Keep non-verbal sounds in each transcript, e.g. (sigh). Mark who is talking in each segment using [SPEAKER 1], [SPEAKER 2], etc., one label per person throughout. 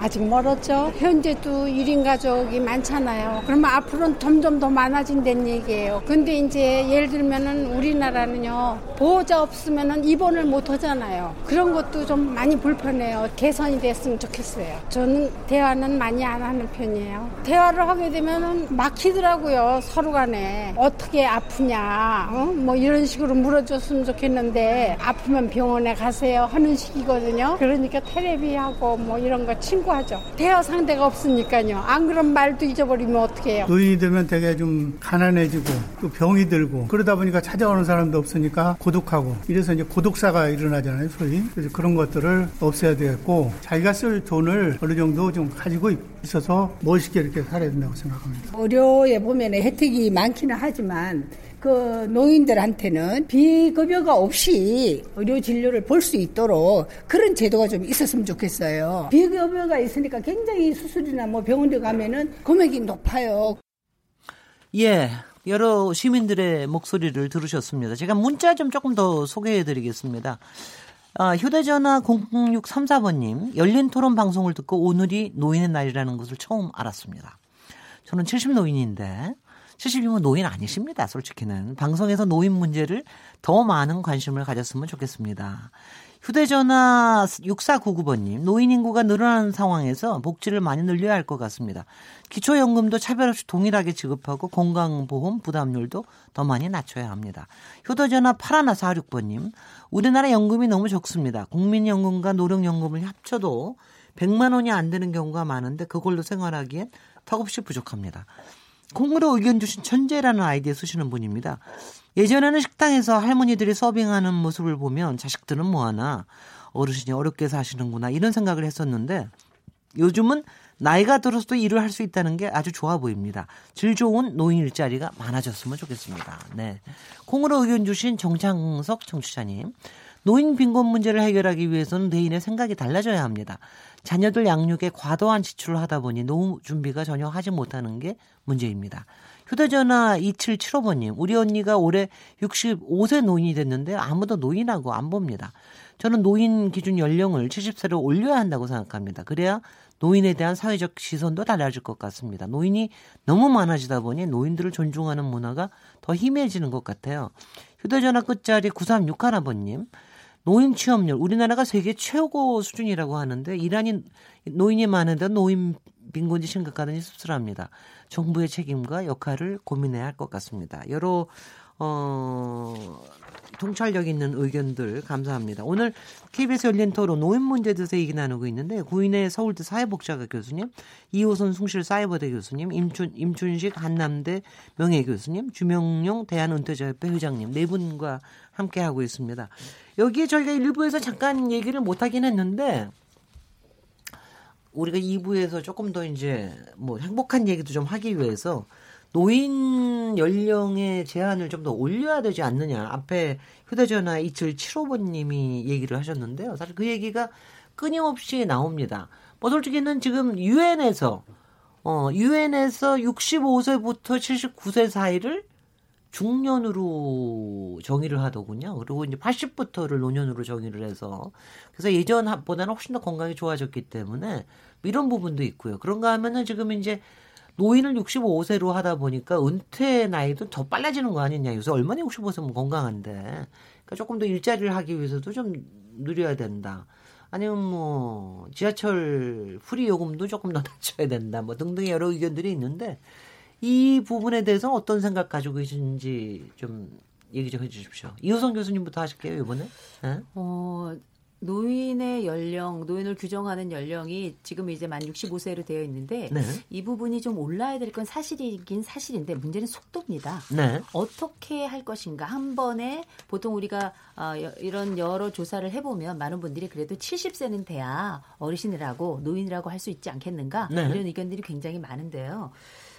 [SPEAKER 1] 아직 멀었죠. 현재도 1인 가족이 많잖아요. 그러면 앞으로는 점점 더 많아진다는 얘기예요. 근데 이제 예를 들면은 우리나라는요. 보호자 없으면은 입원을 못 하잖아요. 그런 것도 좀 많이 불편해요. 개선이 됐으면 좋겠어요. 저는 대화는 많이 안 하는 편이에요. 대화를 하게 되면은 막히더라고요. 서로 간에. 어떻게 아프냐. 어? 뭐 이런 식으로 물어줬으면 좋겠는데 아프면 병원에 가세요 하는 식이거든요. 그러니까 테레비하고 뭐 이런 거 친구 하죠. 대화 상대가 없으니까요. 안 그런 말도 잊어버리면 어떡해요.
[SPEAKER 2] 노인이 되면 되게 좀 가난해지고 또 병이 들고 그러다 보니까 찾아오는 사람도 없으니까 고독하고 이래서 이제 고독사가 일어나잖아요, 소위. 그래서 그런 것들을 없애야 되겠고 자기가 쓸 돈을 어느 정도 좀 가지고 있어서 멋있게 이렇게 살아야 된다고 생각합니다.
[SPEAKER 3] 의료에 보면 혜택이 많기는 하지만 그 노인들한테는 비급여가 없이 의료 진료를 볼 수 있도록 그런 제도가 좀 있었으면 좋겠어요. 비급여가 있으니까 굉장히 수술이나 뭐 병원에 가면은 금액이 높아요.
[SPEAKER 4] 예. 여러 시민들의 목소리를 들으셨습니다. 제가 문자 좀 조금 더 소개해 드리겠습니다. 아, 휴대전화 0634번님, 열린 토론 방송을 듣고 오늘이 노인의 날이라는 것을 처음 알았습니다. 저는 70 노인인데, 70이면 노인 아니십니다. 솔직히는. 방송에서 노인 문제를 더 많은 관심을 가졌으면 좋겠습니다. 휴대전화 6499번님, 노인 인구가 늘어나는 상황에서 복지를 많이 늘려야 할 것 같습니다. 기초연금도 차별 없이 동일하게 지급하고 건강보험 부담률도 더 많이 낮춰야 합니다. 휴대전화 8146번님, 우리나라 연금이 너무 적습니다. 국민연금과 노령연금을 합쳐도 100만 원이 안 되는 경우가 많은데 그걸로 생활하기엔 턱없이 부족합니다. 콩으로 의견 주신 천재라는 아이디어 쓰시는 분입니다. 예전에는 식당에서 할머니들이 서빙하는 모습을 보면 자식들은 뭐하나 어르신이 어렵게 사시는구나 이런 생각을 했었는데 요즘은 나이가 들어서도 일을 할 수 있다는 게 아주 좋아 보입니다. 질 좋은 노인 일자리가 많아졌으면 좋겠습니다. 네. 콩으로 의견 주신 정창석 청취자님. 노인 빈곤 문제를 해결하기 위해서는 대인의 생각이 달라져야 합니다. 자녀들 양육에 과도한 지출을 하다 보니 노후 준비가 전혀 하지 못하는 게 문제입니다. 휴대전화 2775번님, 우리 언니가 올해 65세 노인이 됐는데 아무도 노인하고 안 봅니다. 저는 노인 기준 연령을 70세로 올려야 한다고 생각합니다. 그래야 노인에 대한 사회적 시선도 달라질 것 같습니다. 노인이 너무 많아지다 보니 노인들을 존중하는 문화가 더 희미해지는 것 같아요. 휴대전화 끝자리 9361번님, 노인 취업률 우리나라가 세계 최고 수준이라고 하는데 이란이 노인이 많은데 노인 빈곤이 심각하다니 씁쓸합니다. 정부의 책임과 역할을 고민해야 할 것 같습니다. 여러 어 통찰력 있는 의견들 감사합니다. 오늘 KBS 열린 토론 노인 문제 대해서 얘기 나누고 있는데 구인의 서울대 사회복지학과 교수님, 이호선 숭실 사이버대 교수님, 임춘 임춘식 한남대 명예 교수님, 주명용 대한은퇴자협회 회장님 네 분과 함께 하고 있습니다. 여기에 저희가 일부에서 잠깐 얘기를 못 하긴 했는데 우리가 2부에서 조금 더 이제 뭐 행복한 얘기도 좀 하기 위해서 노인 연령의 제한을 좀 더 올려야 되지 않느냐. 앞에 휴대전화 2775번님이 얘기를 하셨는데요. 사실 그 얘기가 끊임없이 나옵니다. 뭐 솔직히는 지금 유엔에서 어 유엔에서 65세부터 79세 사이를 중년으로 정의를 하더군요. 그리고 이제 80부터를 노년으로 정의를 해서 그래서 예전보다는 훨씬 더 건강이 좋아졌기 때문에 이런 부분도 있고요. 그런가 하면은 지금 이제 노인을 65세로 하다 보니까 은퇴 나이도 더 빨라지는 거 아니냐. 요새 얼마나 65세면 건강한데. 그러니까 조금 더 일자리를 하기 위해서도 좀 누려야 된다. 아니면 뭐 지하철 free 요금도 조금 더 (laughs) 낮춰야 된다. 뭐 등등의 여러 의견들이 있는데 이 부분에 대해서 어떤 생각 가지고 계신지 좀 얘기 좀 해주십시오. 이호성 교수님부터 하실게요 이번에. 네?
[SPEAKER 3] 어
[SPEAKER 5] 노인의 연령, 노인을 규정하는 연령이 지금 이제 만 65세로 되어 있는데 네. 이 부분이 좀 올라야 될 건 사실이긴 사실인데 문제는 속도입니다. 네. 어떻게 할 것인가 한 번에 보통 우리가 어, 이런 여러 조사를 해보면 많은 분들이 그래도 70세는 돼야 어르신이라고 노인이라고 할 수 있지 않겠는가 네. 이런 의견들이 굉장히 많은데요.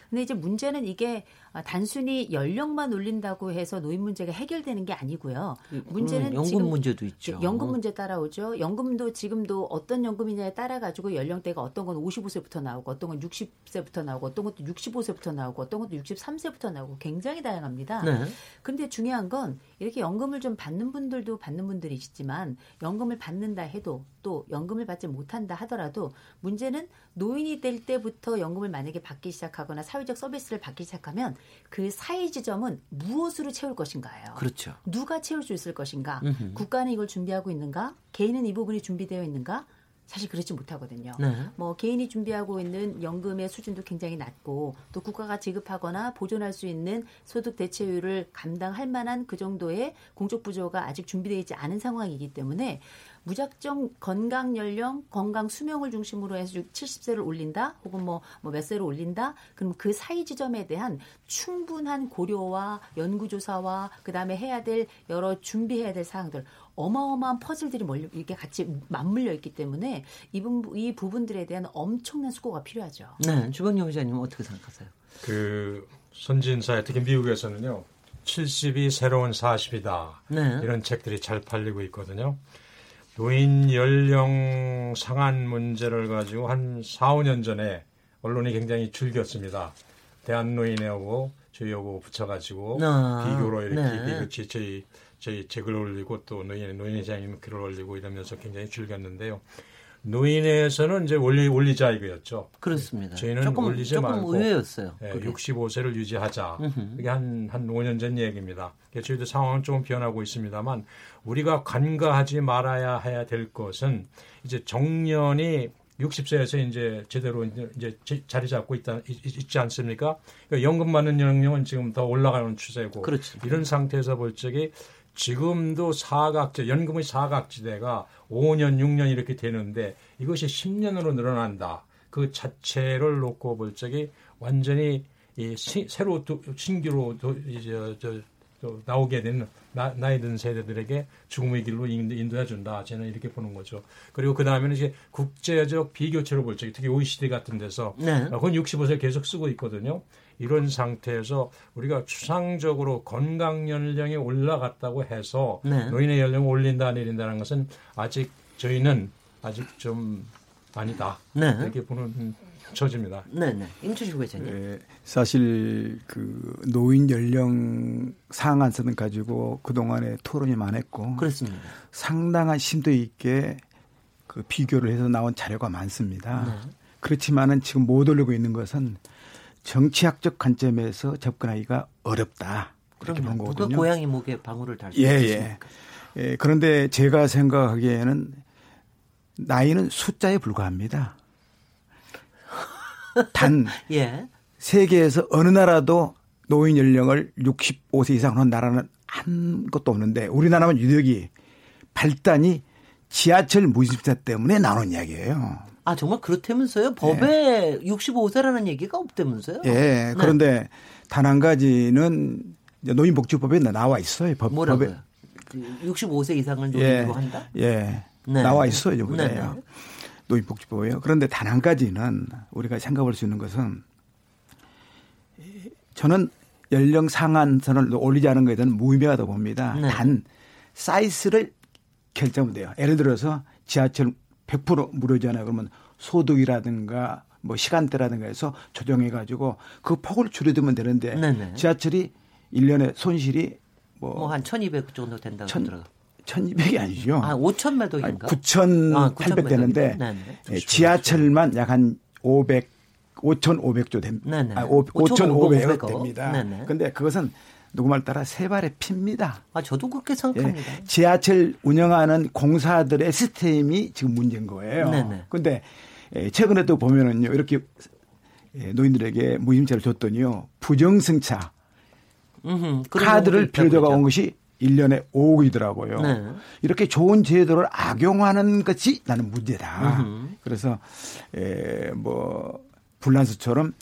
[SPEAKER 5] 근데 이제 문제는 이게 아, 단순히 연령만 올린다고 해서 노인 문제가 해결되는 게 아니고요.
[SPEAKER 4] 음, 문제는 연금 지금 문제도 있죠.
[SPEAKER 5] 연금 문제 따라오죠. 연금도 지금도 어떤 연금이냐에 따라 가지고 연령대가 어떤 건 55세부터 나오고 어떤 건 60세부터 나오고 어떤 것도 65세부터 나오고 어떤 것도 63세부터 나오고 굉장히 다양합니다. 네. 근데 중요한 건 이렇게 연금을 좀 받는 분들도 받는 분들이 있지만 연금을 받는다 해도 또 연금을 받지 못한다 하더라도 문제는 노인이 될 때부터 연금을 만약에 받기 시작하거나 사회적 서비스를 받기 시작하면 그 사이 지점은 무엇으로 채울 것인가요?
[SPEAKER 4] 그렇죠.
[SPEAKER 5] 누가 채울 수 있을 것인가? 음흠. 국가는 이걸 준비하고 있는가? 개인은 이 부분이 준비되어 있는가? 사실 그렇지 못하거든요. 네. 뭐 개인이 준비하고 있는 연금의 수준도 굉장히 낮고 또 국가가 지급하거나 보존할 수 있는 소득 대체율을 감당할 만한 그 정도의 공적 부조가 아직 준비되어 있지 않은 상황이기 때문에 무작정 건강 연령, 건강 수명을 중심으로 해서 70세를 올린다, 혹은 뭐, 뭐몇 세를 올린다, 그럼 그 사이 지점에 대한 충분한 고려와 연구조사와 그 다음에 해야 될 여러 준비해야 될 사항들, 어마어마한 퍼즐들이 멀리 이렇게 같이 맞물려 있기 때문에 이, 부, 이 부분들에 대한 엄청난 수고가 필요하죠.
[SPEAKER 4] 네, 주방용 기자님 어떻게 생각하세요?
[SPEAKER 6] 그 선진사회 특히 미국에서는요. 70이 새로운 40이다. 네. 이런 책들이 잘 팔리고 있거든요. 노인 연령 상한 문제를 가지고 한 4, 5년 전에 언론이 굉장히 즐겼습니다. 대한노인회하고 저희하고 붙여가지고 아, 비교로 이렇게 네. 저희 저희 책을 올리고 또 노인 노인회장님 글을 올리고 이러면서 굉장히 즐겼는데요. 노인회에서는 이제 올리 올리자 이거였죠.
[SPEAKER 4] 그렇습니다.
[SPEAKER 6] 저희는 조금, 올리지
[SPEAKER 4] 조금
[SPEAKER 6] 말고
[SPEAKER 4] 의외였어요.
[SPEAKER 6] 네, 65세를 유지하자. 이게 한한 한 5년 전 얘기입니다. 저희도 상황은 조금 변하고 있습니다만 우리가 간과하지 말아야 해야 될 것은 이제 정년이 60세에서 이제 제대로 이제 자리 잡고 있다 있지 않습니까? 그러니까 연금 받는 연령은 지금 더 올라가는 추세고 그렇죠. 이런 상태에서 볼 적에 지금도 사각지 연금의 사각지대가 5년, 6년 이렇게 되는데 이것이 10년으로 늘어난다. 그 자체를 놓고 볼 적에 완전히 이 시, 새로 또 신규로 또 이제 저, 또 나오게 되는 나, 나이 든 세대들에게 죽음의 길로 인도해 준다. 저는 이렇게 보는 거죠. 그리고 그 다음에는 이제 국제적 비교체로 볼 적에 특히 OECD 같은 데서 네. 그건 65세 계속 쓰고 있거든요. 이런 상태에서 우리가 추상적으로 건강 연령이 올라갔다고 해서 네. 노인의 연령을 올린다 내린다는 것은 아직 저희는 아직 좀 아니다. 네. 이렇게 보는 처지입니다.
[SPEAKER 4] 네, 네. 임철식 회장님.
[SPEAKER 7] 네, 사실 그 노인 연령 상한선을 가지고 그 동안에 토론이 많았고,
[SPEAKER 4] 그렇습니다.
[SPEAKER 7] 상당한 심도 있게 그 비교를 해서 나온 자료가 많습니다. 네. 그렇지만은 지금 못 올리고 있는 것은 정치학적 관점에서 접근하기가 어렵다. 그렇게 보는 거거든요.
[SPEAKER 4] 고양이 목에 방울을 달수
[SPEAKER 7] 예, 예. 예. 그런데 제가 생각하기에는 나이는 숫자에 불과합니다. 단 (laughs) 예. 세계에서 어느 나라도 노인 연령을 65세 이상 하는 나라는 한 것도 없는데 우리나라만 유력이 발단이 지하철 무집사 때문에 나온 이야기예요.
[SPEAKER 4] 아 정말 그렇다면서요? 법에 네. 65세라는 얘기가 없다면서요?
[SPEAKER 7] 예. 네. 그런데 단 한 가지는 노인복지법에 나와 있어요. 법,
[SPEAKER 4] 뭐라고요? 법에. 65세 이상을 노인으로 예. 한다?
[SPEAKER 7] 예. 네. 나와 있어요. 여기에요. 네. 노인복지법에요. 그런데 단 한 가지는 우리가 생각할 수 있는 것은 저는 연령 상한선을 올리지 않은 것에 대한 무의미하다고 봅니다. 네. 단 사이즈를 결정하면 돼요. 예를 들어서 지하철 100% 무료잖아요. 그러면 소득이라든가 뭐 시간대라든가 해서 조정해 가지고 그 폭을 줄여두면 되는데 네네. 지하철이 1년에 손실이
[SPEAKER 4] 뭐한 1200 정도 된다고 천,
[SPEAKER 7] 1200이 아니죠.
[SPEAKER 4] 아, 5천 매도인가?
[SPEAKER 7] 9,800 아, 되는데 네, 지하철만 약 한 500, 5,500조 됩니다. 아, 5,500억 됩니다. 네네. 근데 그것은 누구 말 따라 세 발의 핍니다.
[SPEAKER 4] 아, 저도 그렇게 생각합니다.
[SPEAKER 7] 예, 지하철 운영하는 공사들의 시스템이 지금 문제인 거예요. 네네. 근데 예, 최근에도 보면은요, 이렇게 예, 노인들에게 무임차를 줬더니요, 부정승차. 음흠, 카드를 빌려줘가 온 것이 1년에 5억이더라고요. 네. 이렇게 좋은 제도를 악용하는 것이 나는 문제다. 으흠. 그래서 에, 뭐 불란스처럼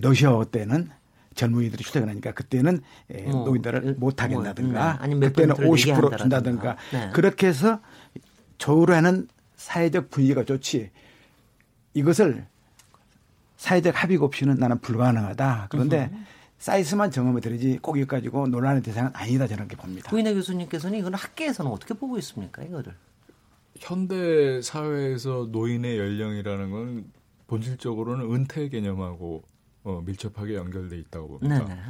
[SPEAKER 7] 러시아 때는 젊은이들이 출퇴근 하니까 그때는 어, 노인들을 못 하겠다든가 뭐, 음, 그때는 50% 준다든가 네. 그렇게 해서 조율하는 사회적 분위기가 좋지 이것을 사회적 합의 없이는 나는 불가능하다. 그런데 으흠. 사이즈만 정하면 되지 꼭 이거 가지고 논란의 대상은 아니다 저는 이렇게 봅니다.
[SPEAKER 4] 구인혜 교수님께서는 이건 학계에서는 어떻게 보고 있습니까 이거를?
[SPEAKER 8] 현대 사회에서 노인의 연령이라는 건 본질적으로는 은퇴 개념하고 어, 밀접하게 연결돼 있다고 봅니다. 네네.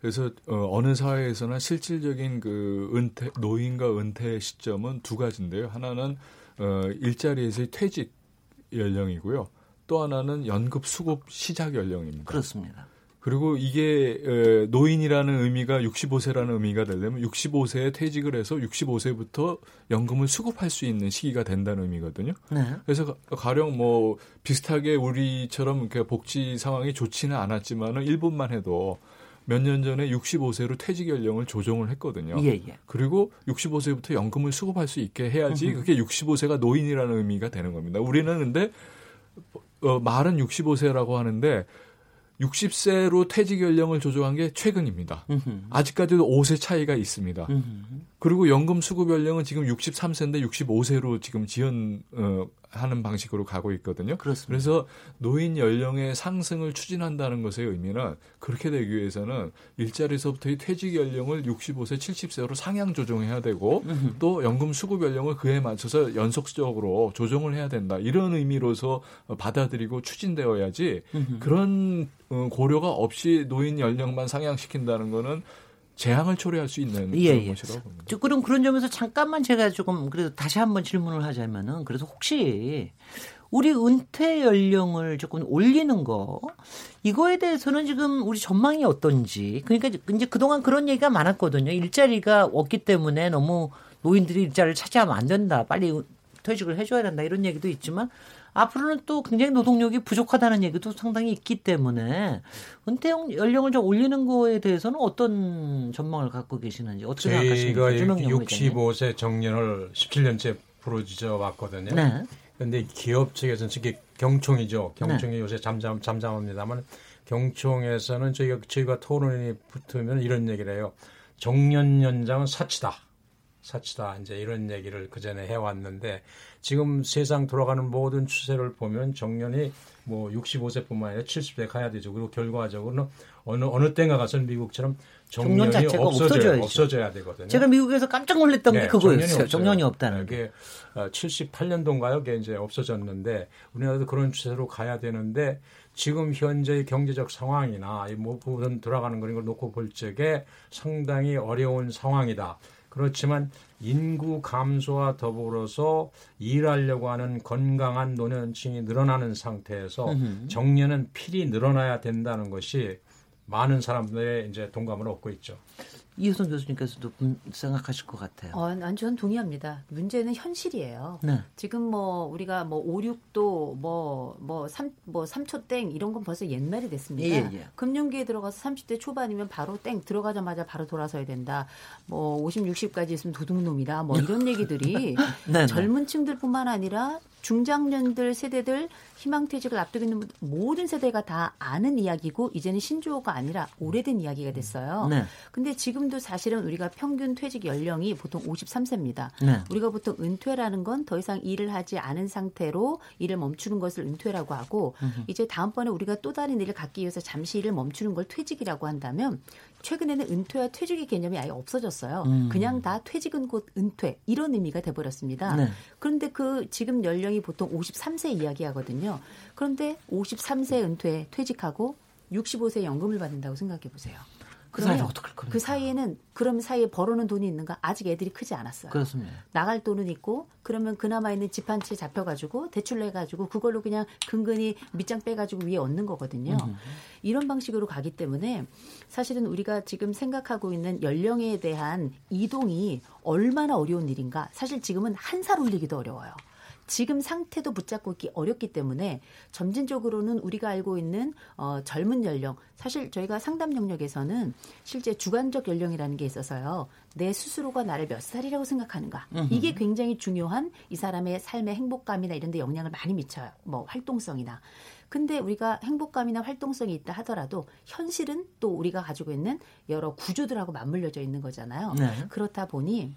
[SPEAKER 8] 그래서 어, 어느 사회에서나 실질적인 그 은퇴 노인과 은퇴 시점은 두 가지인데요. 하나는 어, 일자리에서의 퇴직 연령이고요. 또 하나는 연급 수급 시작 연령입니다.
[SPEAKER 4] 그렇습니다.
[SPEAKER 8] 그리고 이게 노인이라는 의미가 65세라는 의미가 되려면 65세에 퇴직을 해서 65세부터 연금을 수급할 수 있는 시기가 된다는 의미거든요. 네. 그래서 가령 뭐 비슷하게 우리처럼 이렇게 복지 상황이 좋지는 않았지만은 일본만 해도 몇 년 전에 65세로 퇴직 연령을 조정을 했거든요. 예, 예. 그리고 65세부터 연금을 수급할 수 있게 해야지 그게 65세가 노인이라는 의미가 되는 겁니다. 우리는 근데 어, 말은 65세라고 하는데 60세로 퇴직 연령을 조정한 게 최근입니다. 아직까지도 5세 차이가 있습니다. 그리고 연금 수급 연령은 지금 63세인데 65세로 지금 지연 어, 하는 방식으로 가고 있거든요. 그렇습니다. 그래서 노인 연령의 상승을 추진한다는 것의 의미는 그렇게 되기 위해서는 일자리에서부터의 퇴직 연령을 65세, 70세로 상향 조정해야 되고 음흠. 또 연금 수급 연령을 그에 맞춰서 연속적으로 조정을 해야 된다. 이런 의미로서 받아들이고 추진되어야지 음흠. 그런 어, 고려가 없이 노인 연령만 상향시킨다는 거는 재앙을 초래할 수 있는 예, 예. 것이라고 봅니다.
[SPEAKER 4] 그럼 그런 점에서 잠깐만 제가 조금 그래도 다시 한번 질문을 하자면은 그래서 혹시 우리 은퇴 연령을 조금 올리는 거 이거에 대해서는 지금 우리 전망이 어떤지 그러니까 이제 그동안 그런 얘기가 많았거든요. 일자리가 없기 때문에 너무 노인들이 일자리를 차지하면 안 된다. 빨리 퇴직을 해줘야 된다. 이런 얘기도 있지만 앞으로는 또 굉장히 노동력이 부족하다는 얘기도 상당히 있기 때문에 은퇴 연령을 좀 올리는 거에 대해서는 어떤 전망을 갖고 계시는지 어떻게 생각하십니까?
[SPEAKER 6] 저희가 65세 정년을 17년째 부르짖어 왔거든요. 네. 그런데 기업 측에서는 특히 경총이죠. 경총이 네. 요새 잠잠 잠잠합니다만 경총에서는 저희가 저희가 토론이 붙으면 이런 얘기를 해요. 정년 연장은 사치다. 사치다. 이제 이런 얘기를 그 전에 해왔는데 지금 세상 돌아가는 모든 추세를 보면 정년이 뭐 65세뿐만 아니라 70세 가야 되죠. 그리고 결과적으로는 어느 어느 때가 가서는 미국처럼 정년이 자체가 없어져야, 없어져야 되거든요.
[SPEAKER 4] 제가 미국에서 깜짝 놀랐던 네, 게 그거였어요. 정년이 없다는
[SPEAKER 6] 게. 78년도인가요? 그게 이제 없어졌는데 우리나라도 그런 추세로 가야 되는데 지금 현재의 경제적 상황이나 뭐 부분 돌아가는 그런 걸 놓고 볼 적에 상당히 어려운 상황이다. 그렇지만 인구 감소와 더불어서 일하려고 하는 건강한 노년층이 늘어나는 상태에서 정년은 필히 늘어나야 된다는 것이 많은 사람들의 이제 동감을 얻고 있죠.
[SPEAKER 4] 이효선 교수님께서도 생각하실 것 같아요.
[SPEAKER 5] 어, 난 저는 동의합니다. 문제는 현실이에요. 네. 지금 뭐 우리가 뭐 5, 6도 뭐, 뭐 3, 뭐 3초 땡 이런 건 벌써 옛날이 됐습니다. 예, 예. 금융기에 들어가서 30대 초반이면 바로 땡 들어가자마자 바로 돌아서야 된다. 뭐 50, 60까지 있으면 도둑놈이다. 뭐 이런 (laughs) 얘기들이 네, 네. 젊은 층들뿐만 아니라 중장년들 세대들 희망퇴직을 앞두고 있는 모든 세대가 다 아는 이야기고 이제는 신조어가 아니라 오래된 이야기가 됐어요. 네. 근데 지금도 사실은 우리가 평균 퇴직 연령이 보통 53세입니다. 네. 우리가 보통 은퇴라는 건 더 이상 일을 하지 않은 상태로 일을 멈추는 것을 은퇴라고 하고 음흠. 이제 다음번에 우리가 또 다른 일을 갖기 위해서 잠시 일을 멈추는 걸 퇴직이라고 한다면 최근에는 은퇴와 퇴직의 개념이 아예 없어졌어요. 음. 그냥 다 퇴직은 곧 은퇴 이런 의미가 돼버렸습니다. 네. 그런데 그 지금 연령이 보통 53세 이야기하거든요. 그런데 53세 은퇴 퇴직하고 65세 연금을 받는다고 생각해 보세요.
[SPEAKER 4] 그 사이에 어떡할
[SPEAKER 5] 겁니까? 그 사이에는 그럼 사이에 벌어놓은 돈이 있는가? 아직 애들이 크지 않았어요.
[SPEAKER 4] 그렇습니다.
[SPEAKER 5] 나갈 돈은 있고 그러면 그나마 있는 집 한 채 잡혀가지고 대출 내가지고 그걸로 그냥 근근히 밑장 빼가지고 위에 얻는 거거든요. 음흠. 이런 방식으로 가기 때문에 사실은 우리가 지금 생각하고 있는 연령에 대한 이동이 얼마나 어려운 일인가? 사실 지금은 한 살 올리기도 어려워요. 지금 상태도 붙잡고 있기 어렵기 때문에 점진적으로는 우리가 알고 있는 어, 젊은 연령 사실 저희가 상담 영역에서는 실제 주관적 연령이라는 게 있어서요. 내 스스로가 나를 몇 살이라고 생각하는가 이게 굉장히 중요한 이 사람의 삶의 행복감이나 이런 데 영향을 많이 미쳐요. 뭐 활동성이나 근데 우리가 행복감이나 활동성이 있다 하더라도 현실은 또 우리가 가지고 있는 여러 구조들하고 맞물려져 있는 거잖아요. 네. 그렇다 보니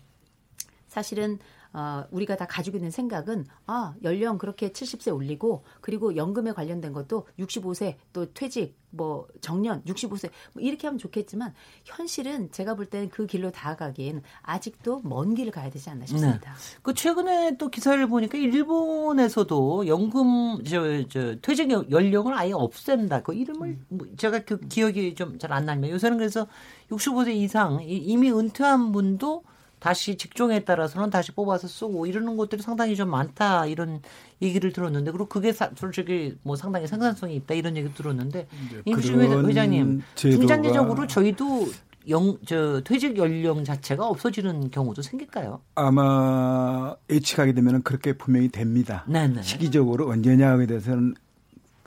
[SPEAKER 5] 사실은 어, 우리가 다 가지고 있는 생각은 아 연령 그렇게 70세 올리고 그리고 연금에 관련된 것도 65세 또 퇴직 뭐 정년 65세 뭐 이렇게 하면 좋겠지만 현실은 제가 볼 때는 그 길로 다가가기엔 아직도 먼 길을 가야 되지 않나 싶습니다.
[SPEAKER 4] 네. 그 최근에 또 기사를 보니까 일본에서도 연금 저, 저 퇴직 연령을 아예 없앤다. 그 이름을 음. 뭐 제가 그 기억이 좀 잘 안 나면 요새는 그래서 65세 이상 이미 은퇴한 분도 다시 직종에 따라서는 다시 뽑아서 쓰고 이러는 것들이 상당히 좀 많다 이런 얘기를 들었는데 그리고 그게 사, 솔직히 뭐 상당히 생산성이 있다 이런 얘기 들었는데 임수진 회장님 중장기적으로 저희도 영, 저, 퇴직 연령 자체가 없어지는 경우도 생길까요?
[SPEAKER 7] 아마 예측하게 되면 그렇게 분명히 됩니다. 네네. 시기적으로 언제냐 하게 돼서는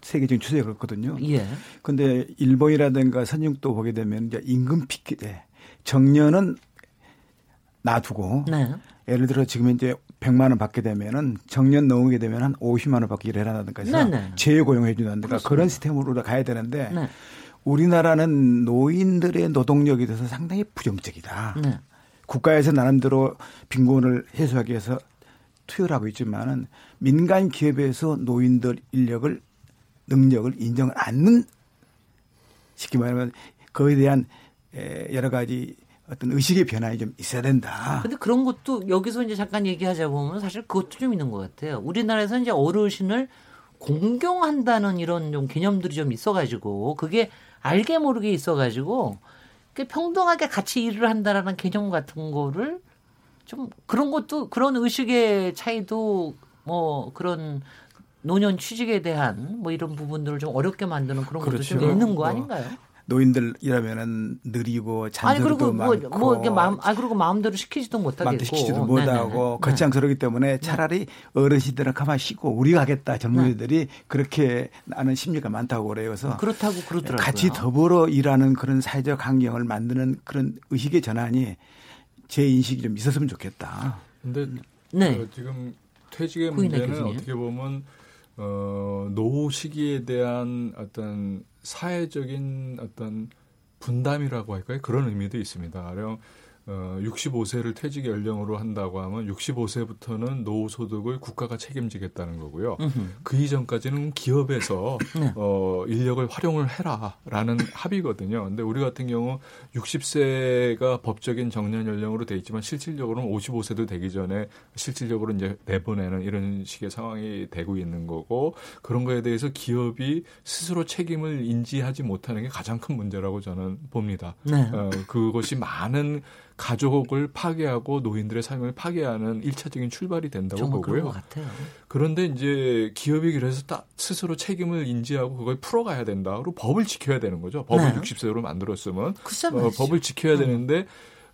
[SPEAKER 7] 세계적인 추세가 그렇거든요. 예. 근데 일본이라든가 선진국도 보게 되면 이제 임금 피크 때 정년은 놔두고 네. 예를 들어 지금 이제 100만 원 받게 되면은 정년 넘게 되면 한 50만 원 받기 일을 해라든가 해서 네, 네. 재고용해 주는가 그런 시스템으로 가야 되는데 네. 우리나라는 노인들의 노동력에 대해서 상당히 부정적이다. 네. 국가에서 나름대로 빈곤을 해소하기 위해서 투여를 하고 있지만은 민간 기업에서 노인들 인력을 능력을 인정을 않는 쉽게 말하면 그에 대한 여러 가지 어떤 의식의 변화가 좀 있어야 된다.
[SPEAKER 4] 근데 그런 것도 여기서 이제 잠깐 얘기하자 보면 사실 그것도 좀 있는 것 같아요. 우리나라에서 이제 어르신을 공경한다는 이런 좀 개념들이 좀 있어가지고 그게 알게 모르게 있어가지고 평등하게 같이 일을 한다라는 개념 같은 거를 좀 그런 것도 그런 의식의 차이도 뭐 그런 노년 취직에 대한 뭐 이런 부분들을 좀 어렵게 만드는 그런 것도 그렇죠. 좀 있는 거뭐 아닌가요?
[SPEAKER 7] 노인들이라면은 느리고 잔소리도 뭐, 많고
[SPEAKER 4] 뭐 이게 마음 아 그리고 마음대로 시키지도 못하겠고
[SPEAKER 7] 마음대로 시키지도 못하고 거창스럽기 때문에 차라리 어르신들은 가만히 쉬고 우리가 하겠다 젊은이들이 네. 그렇게 나는 심리가 많다고 그래요. 그래서
[SPEAKER 4] 그렇다고 그러더라고요.
[SPEAKER 7] 같이 더불어 일하는 그런 사회적 환경을 만드는 그런 의식의 전환이 제 인식이 좀 있었으면 좋겠다.
[SPEAKER 8] 근데 네. 어, 지금 퇴직의 문제는 교수님. 어떻게 보면 어, 노후 시기에 대한 어떤 사회적인 어떤 분담이라고 할까요? 그런 의미도 있습니다. 가령 어, 65세를 퇴직 연령으로 한다고 하면 65세부터는 노후 소득을 국가가 책임지겠다는 거고요. 으흠. 그 이전까지는 기업에서 (laughs) 네. 어, 인력을 활용을 해라라는 합의거든요. 근데 우리 같은 경우 60세가 법적인 정년 연령으로 돼 있지만 실질적으로는 55세도 되기 전에 실질적으로 이제 내보내는 이런 식의 상황이 되고 있는 거고 그런 거에 대해서 기업이 스스로 책임을 인지하지 못하는 게 가장 큰 문제라고 저는 봅니다. 네. 어, 그것이 많은 가족을 파괴하고 노인들의 삶을 파괴하는 일차적인 출발이 된다고 보고요. 그런데 이제 기업이 그래서 딱 스스로 책임을 인지하고 그걸 풀어가야 된다. 그리고 법을 지켜야 되는 거죠. 법을 네. 60세로 만들었으면 어, 법을 지켜야 음. 되는데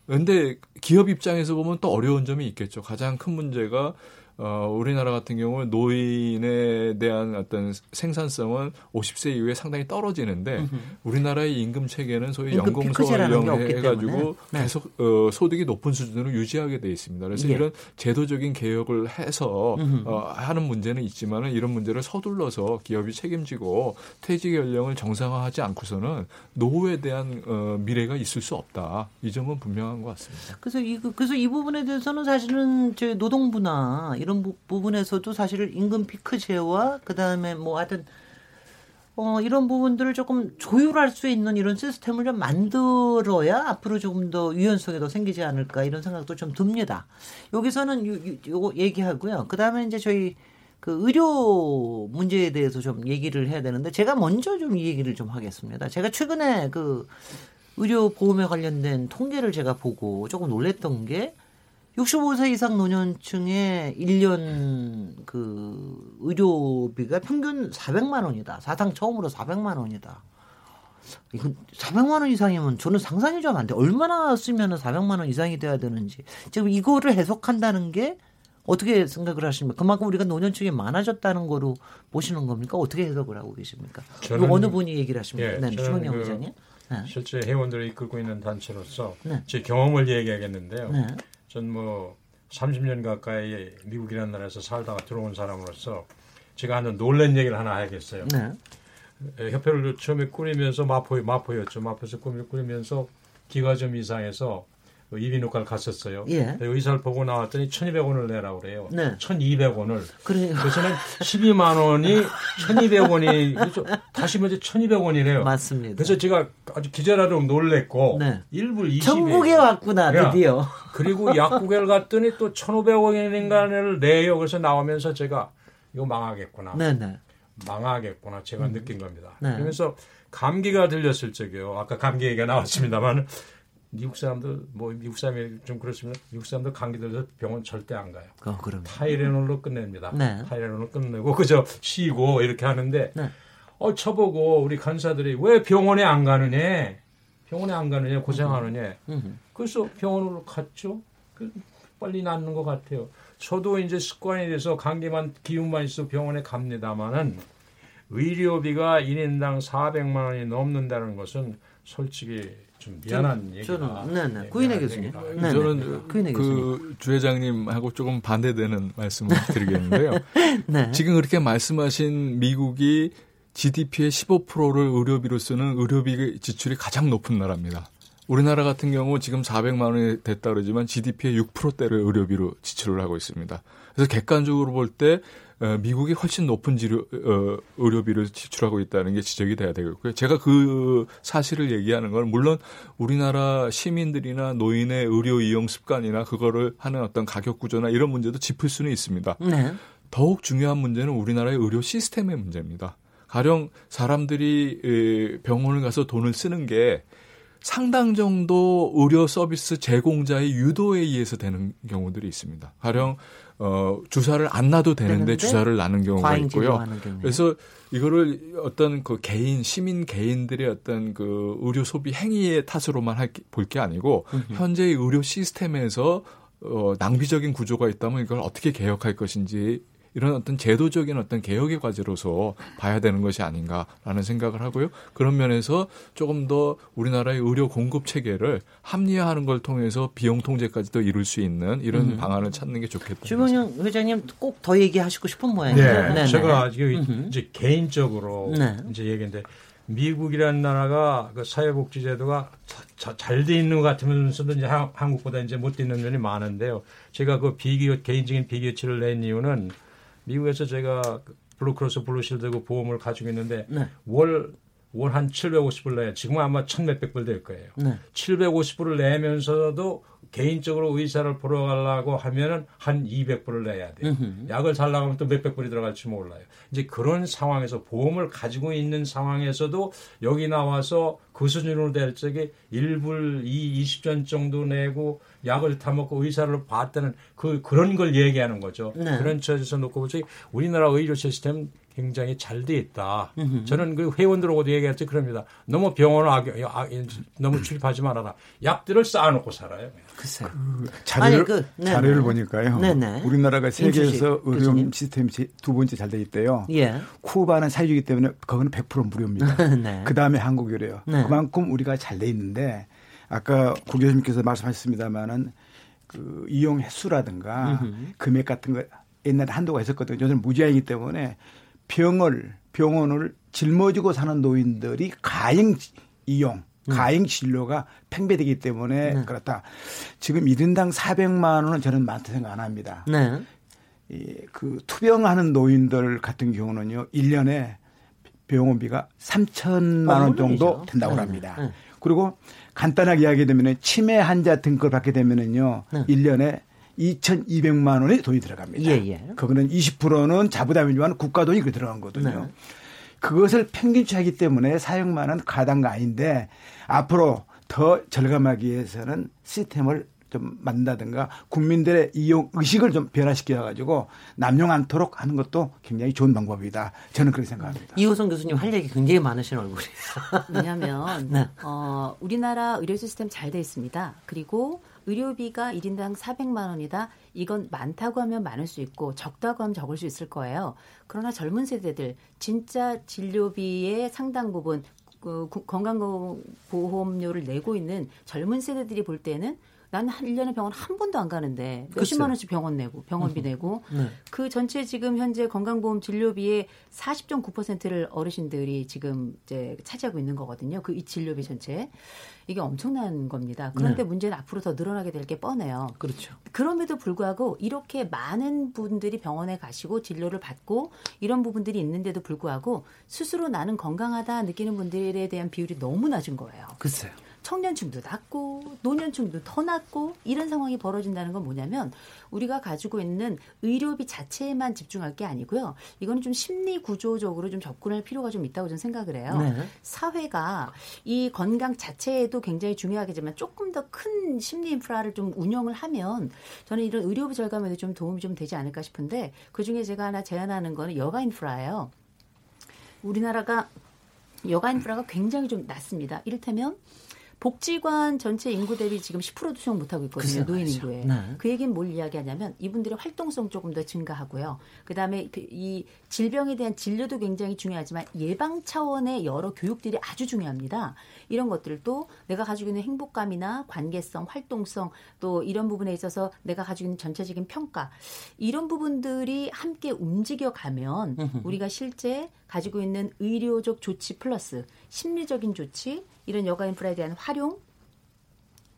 [SPEAKER 8] 근데 기업 입장에서 보면 또 어려운 점이 있겠죠. 가장 큰 문제가 어, 우리나라 같은 경우는 노인에 대한 어떤 생산성은 50세 이후에 상당히 떨어지는데 음흠. 우리나라의 임금 체계는 소위 연공소활령 해 가지고 네. 계속 어, 소득이 높은 수준으로 유지하게 돼 있습니다. 그래서 예. 이런 제도적인 개혁을 해서 어, 하는 문제는 있지만은 이런 문제를 서둘러서 기업이 책임지고 퇴직 연령을 정상화하지 않고서는 노후에 대한 어, 미래가 있을 수 없다. 이 점은 분명한 것 같습니다.
[SPEAKER 4] 그래서 이 그래서 이 부분에 대해서는 사실은 저 노동부나 이런 부, 분에서도 사실 임금 피크제와 그다음에 뭐 하여튼 어, 이런 부분들을 조금 조율할 수 있는 이런 시스템을 좀 만들어야 앞으로 조금 더 유연성이 더 생기지 않을까 이런 생각도 좀 듭니다. 여기서는 요, 요, 요거 얘기하고요. 그 다음에 이제 저희 그 의료 문제에 대해서 좀 얘기를 해야 되는데 제가 먼저 좀 이 얘기를 좀 하겠습니다. 제가 최근에 그 의료 보험에 관련된 통계를 제가 보고 조금 놀랬던 게 65세 이상 노년층의 1년 그 의료비가 평균 400만 원이다. 사상 처음으로 400만 원이다. 이건 400만 원 이상이면 저는 상상이 좀 안 돼. 얼마나 쓰면 400만 원 이상이 돼야 되는지. 지금 이거를 해석한다는 게 어떻게 생각을 하십니까? 그만큼 우리가 노년층이 많아졌다는 거로 보시는 겁니까? 어떻게 해석을 하고 계십니까? 저는, 어느 분이 얘기를 하십니까?
[SPEAKER 6] 예,
[SPEAKER 4] 네, 추명영 그 회장님.
[SPEAKER 6] 네. 실제 회원들을 이끌고 있는 단체로서 네. 제 경험을 얘기하겠는데요. 네. 전 뭐 30년 가까이 미국이라는 나라에서 살다가 들어온 사람으로서 제가 하는 놀란 얘기를 하나 해야겠어요. 네. 협회를 처음에 꾸리면서 마포 마포였죠. 마포에서 꾸리면서 기가 좀 이상해서 그 이비인후과를 갔었어요. 예. 의사를 보고 나왔더니 1,200원을 내라고 그래요. 네. 1,200원을. 그래. 그래서는 12만 원이 (laughs) 1,200원이 다시 먼저 1,200원이래요.
[SPEAKER 4] 맞습니다.
[SPEAKER 6] 그래서 제가 아주 기절하도록 놀랬고 네. 1불 20원.
[SPEAKER 4] 전국에 왔구나 드디어.
[SPEAKER 6] 그리고 약국에 갔더니 또 1,500원인가를 내요. 그래서 나오면서 제가 이거 망하겠구나. 네네. 네. 망하겠구나. 제가 음. 느낀 겁니다. 네. 그러면서 감기가 들렸을 적이요. 아까 감기 얘기가 나왔습니다만 미국 사람들 뭐 미국 사람이 좀 그렇지만 미국 사람들 감기 들어서 병원 절대 안 가요. 어, 그럼 타이레놀로 끝냅니다. 네. 타이레놀로 끝내고 그저 쉬고 이렇게 하는데 네. 어 쳐보고 우리 간사들이 왜 병원에 안 가느냐? 병원에 안 가느냐 고생하느냐? 음. 그래서 병원으로 갔죠. 그 빨리 낫는 것 같아요. 저도 이제 습관이 돼서 감기만 기운만 있어 병원에 갑니다만은 의료비가 1인당 400만 원이 넘는다는 것은 솔직히 좀 미안한 저, 얘기가.
[SPEAKER 4] 저는 네네 네, 구인혜 교수님.
[SPEAKER 8] 네네. 저는 그주 회장님하고 조금 반대되는 말씀을 (laughs) 드리겠는데요. 네. 지금 그렇게 말씀하신 미국이 GDP의 15%를 의료비로 쓰는 의료비 지출이 가장 높은 나라입니다. 우리나라 같은 경우 지금 400만 원이 됐다 그러지만 GDP의 6%대를 의료비로 지출을 하고 있습니다. 그래서 객관적으로 볼때 어, 미국이 훨씬 높은 지료, 어, 의료비를 지출하고 있다는 게 지적이 돼야 되겠고요. 제가 그 사실을 얘기하는 건 물론 우리나라 시민들이나 노인의 의료 이용 습관이나 그거를 하는 어떤 가격 구조나 이런 문제도 짚을 수는 있습니다. 네. 더욱 중요한 문제는 우리나라의 의료 시스템의 문제입니다. 가령 사람들이 병원을 가서 돈을 쓰는 게 상당 정도 의료 서비스 제공자의 유도에 의해서 되는 경우들이 있습니다. 가령 어, 주사를 안 놔도 되는데, 되는데 주사를 놔는 경우가 있고요. 그래서 이거를 어떤 그 개인 시민 개인들의 어떤 그 의료 소비 행위의 탓으로만 볼 게 아니고 음흠. 현재의 의료 시스템에서 어, 낭비적인 구조가 있다면 이걸 어떻게 개혁할 것인지 이런 어떤 제도적인 어떤 개혁의 과제로서 봐야 되는 것이 아닌가라는 생각을 하고요. 그런 면에서 조금 더 우리나라의 의료 공급 체계를 합리화하는 걸 통해서 비용 통제까지도 이룰 수 있는 이런 음. 방안을 찾는 게 좋겠다.
[SPEAKER 4] 주병영 회장님 꼭 더 얘기하시고 싶은 모양이에요. 네,
[SPEAKER 6] 네, 네. 제가 지금 이제 개인적으로 네. 이제 얘기인데 미국이라는 나라가 그 사회복지제도가 잘 돼 있는 것 같으면서도 이제 한국보다 이제 못 돼 있는 면이 많은데요. 제가 그 비교 개인적인 비교치를 낸 이유는 미국에서 제가 Blue Cross Blue Shield 보험을 가지고 있는데 네. 월 월 한 750불 내요. 지금은 아마 1,몇백 불 될 거예요. 네. 750불을 내면서도 개인적으로 의사를 보러 가려고 하면은 한 200불을 내야 돼요. 으흠. 약을 살라고 하면 또 몇백 불이 들어갈지 몰라요. 이제 그런 상황에서 보험을 가지고 있는 상황에서도 여기 나와서 그 수준으로 될 적에 1불 2, 20전 정도 내고 약을 타먹고 의사를 봤다는 그, 그런 걸 얘기하는 거죠. 네. 그런 처지에서 놓고 보지 우리나라 의료 시스템 굉장히 잘 돼 있다. 음흠. 저는 그 회원들하고도 얘기했지 그럽니다. 너무 병원을 악, 악, 너무 출입하지 말아라. 약들을 쌓아놓고 살아요.
[SPEAKER 4] 글쎄요.
[SPEAKER 7] 그 자료를, 그, 네, 자료를 네. 보니까요. 네네. 우리나라가 세계에서 의료 시스템이 두 번째 잘 돼 있대요. 예. 쿠바는 사회주기 때문에 거기는 100% 무료입니다. (laughs) 네. 그 다음에 한국이래요. 네. 그만큼 우리가 잘 돼 있는데 아까 구 교수님께서 말씀하셨습니다마는 그 이용 횟수라든가 음흠. 금액 같은 거 옛날에 한도가 있었거든요. 요즘 무제한이기 때문에 병을 병원을 짊어지고 사는 노인들이 가행 이용 음. 가행 진료가 팽배되기 때문에 네. 그렇다. 지금 1인당 400만 원은 저는 많다 생각 안 합니다. 네. 이, 그 투병하는 노인들 같은 경우는요. 1년에 병원비가 3천만 원 정도 된다고 네. 합니다. 네. 그리고 간단하게 이야기되면 치매 환자 등급을 받게 되면은요. 네. 1년에 2,200만 원의 돈이 들어갑니다. 예, 예. 그거는 20%는 자부담이지만 국가 돈이 그 들어간 거거든요. 네. 그것을 평균치 하기 때문에 사용만은 가당가 아닌데 앞으로 더 절감하기 위해서는 시스템을 좀 만든다든가 국민들의 이용 의식을 좀 변화시켜 가지고 남용 않도록 하는 것도 굉장히 좋은 방법이다. 저는 그렇게 생각합니다.
[SPEAKER 4] 이호성 교수님 할 얘기 굉장히 많으신 얼굴이에요.
[SPEAKER 5] 왜냐하면 (laughs) 네. 어, 우리나라 의료 시스템 잘 돼 있습니다. 그리고 의료비가 1인당 400만 원이다. 이건 많다고 하면 많을 수 있고 적다고 하면 적을 수 있을 거예요. 그러나 젊은 세대들 진짜 진료비의 상당 부분 그 건강보험료를 내고 있는 젊은 세대들이 볼 때는 나는 한 1년에 병원 한 번도 안 가는데 몇십만 원씩 병원 내고 병원비 내고 네. 그 전체 지금 현재 건강보험 진료비의 40.9%를 어르신들이 지금 이제 차지하고 있는 거거든요. 그 이 진료비 전체. 이게 엄청난 겁니다. 그런데 네. 문제는 앞으로 더 늘어나게 될 게 뻔해요.
[SPEAKER 4] 그렇죠.
[SPEAKER 5] 그럼에도 불구하고 이렇게 많은 분들이 병원에 가시고 진료를 받고 이런 부분들이 있는데도 불구하고 스스로 나는 건강하다 느끼는 분들에 대한 비율이 너무 낮은 거예요.
[SPEAKER 4] 글쎄요.
[SPEAKER 5] 청년층도 낮고 노년층도 더 낮고 이런 상황이 벌어진다는 건 뭐냐면 우리가 가지고 있는 의료비 자체에만 집중할 게 아니고요. 이거는 좀 심리 구조적으로 좀 접근할 필요가 좀 있다고 저는 생각을 해요. 네. 사회가 이 건강 자체에도 굉장히 중요하겠지만 조금 더 큰 심리 인프라를 좀 운영을 하면 저는 이런 의료비 절감에도 좀 도움이 좀 되지 않을까 싶은데 그중에 제가 하나 제안하는 거는 여가 인프라예요. 우리나라가 여가 인프라가 굉장히 좀 낮습니다. 이를테면 복지관 전체 인구 대비 지금 10%도 수용 못하고 있거든요. 노인 인구에. 네. 그 얘기는 뭘 이야기하냐면 이분들의 활동성 조금 더 증가하고요. 그다음에 이 질병에 대한 진료도 굉장히 중요하지만 예방 차원의 여러 교육들이 아주 중요합니다. 이런 것들도 내가 가지고 있는 행복감이나 관계성, 활동성 또 이런 부분에 있어서 내가 가지고 있는 전체적인 평가 이런 부분들이 함께 움직여 가면 우리가 실제 가지고 있는 의료적 조치 플러스 심리적인 조치 이런 여가 인프라에 대한 활용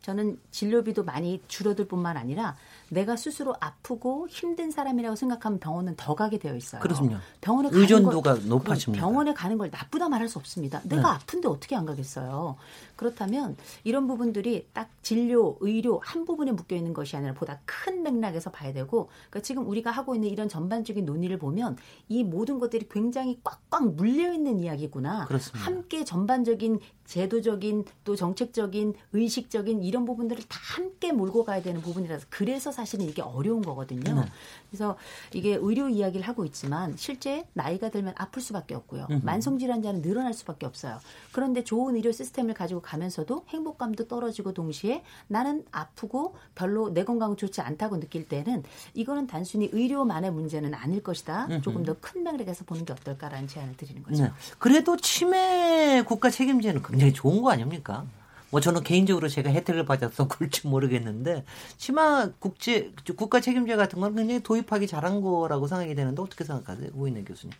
[SPEAKER 5] 저는 진료비도 많이 줄어들 뿐만 아니라 내가 스스로 아프고 힘든 사람이라고 생각하면 병원은 더 가게 되어 있어요.
[SPEAKER 4] 그렇군요. 병원에 의존도가 걸, 높아집니다.
[SPEAKER 5] 병원에 가는 걸 나쁘다 말할 수 없습니다. 내가 네. 아픈데 어떻게 안 가겠어요. 그렇다면 이런 부분들이 딱 진료, 의료 한 부분에 묶여 있는 것이 아니라 보다 큰 맥락에서 봐야 되고 그러니까 지금 우리가 하고 있는 이런 전반적인 논의를 보면 이 모든 것들이 굉장히 꽉꽉 물려 있는 이야기구나.
[SPEAKER 4] 그렇습니다.
[SPEAKER 5] 함께 전반적인 제도적인 또 정책적인 의식적인 이런 부분들을 다 함께 몰고 가야 되는 부분이라서 그래서 사실은 이게 어려운 거거든요. 네. 그래서 이게 의료 이야기를 하고 있지만 실제 나이가 들면 아플 수밖에 없고요. 만성 질환자는 늘어날 수밖에 없어요. 그런데 좋은 의료 시스템을 가지고 가면서도 행복감도 떨어지고 동시에 나는 아프고 별로 내 건강은 좋지 않다고 느낄 때는 이거는 단순히 의료만의 문제는 아닐 것이다. 조금 더 큰 맥락에서 보는 게 어떨까라는 제안을 드리는 거죠. 네.
[SPEAKER 4] 그래도 치매 국가 책임제는 굉장히 좋은 거 아닙니까? 뭐 저는 개인적으로 제가 혜택을 받아서 (laughs) 그럴지 모르겠는데 치마 국제 국가 책임제 같은 건 굉장히 도입하기 잘한 거라고 생각이 되는데 어떻게 생각하세요, 우인혜 교수님?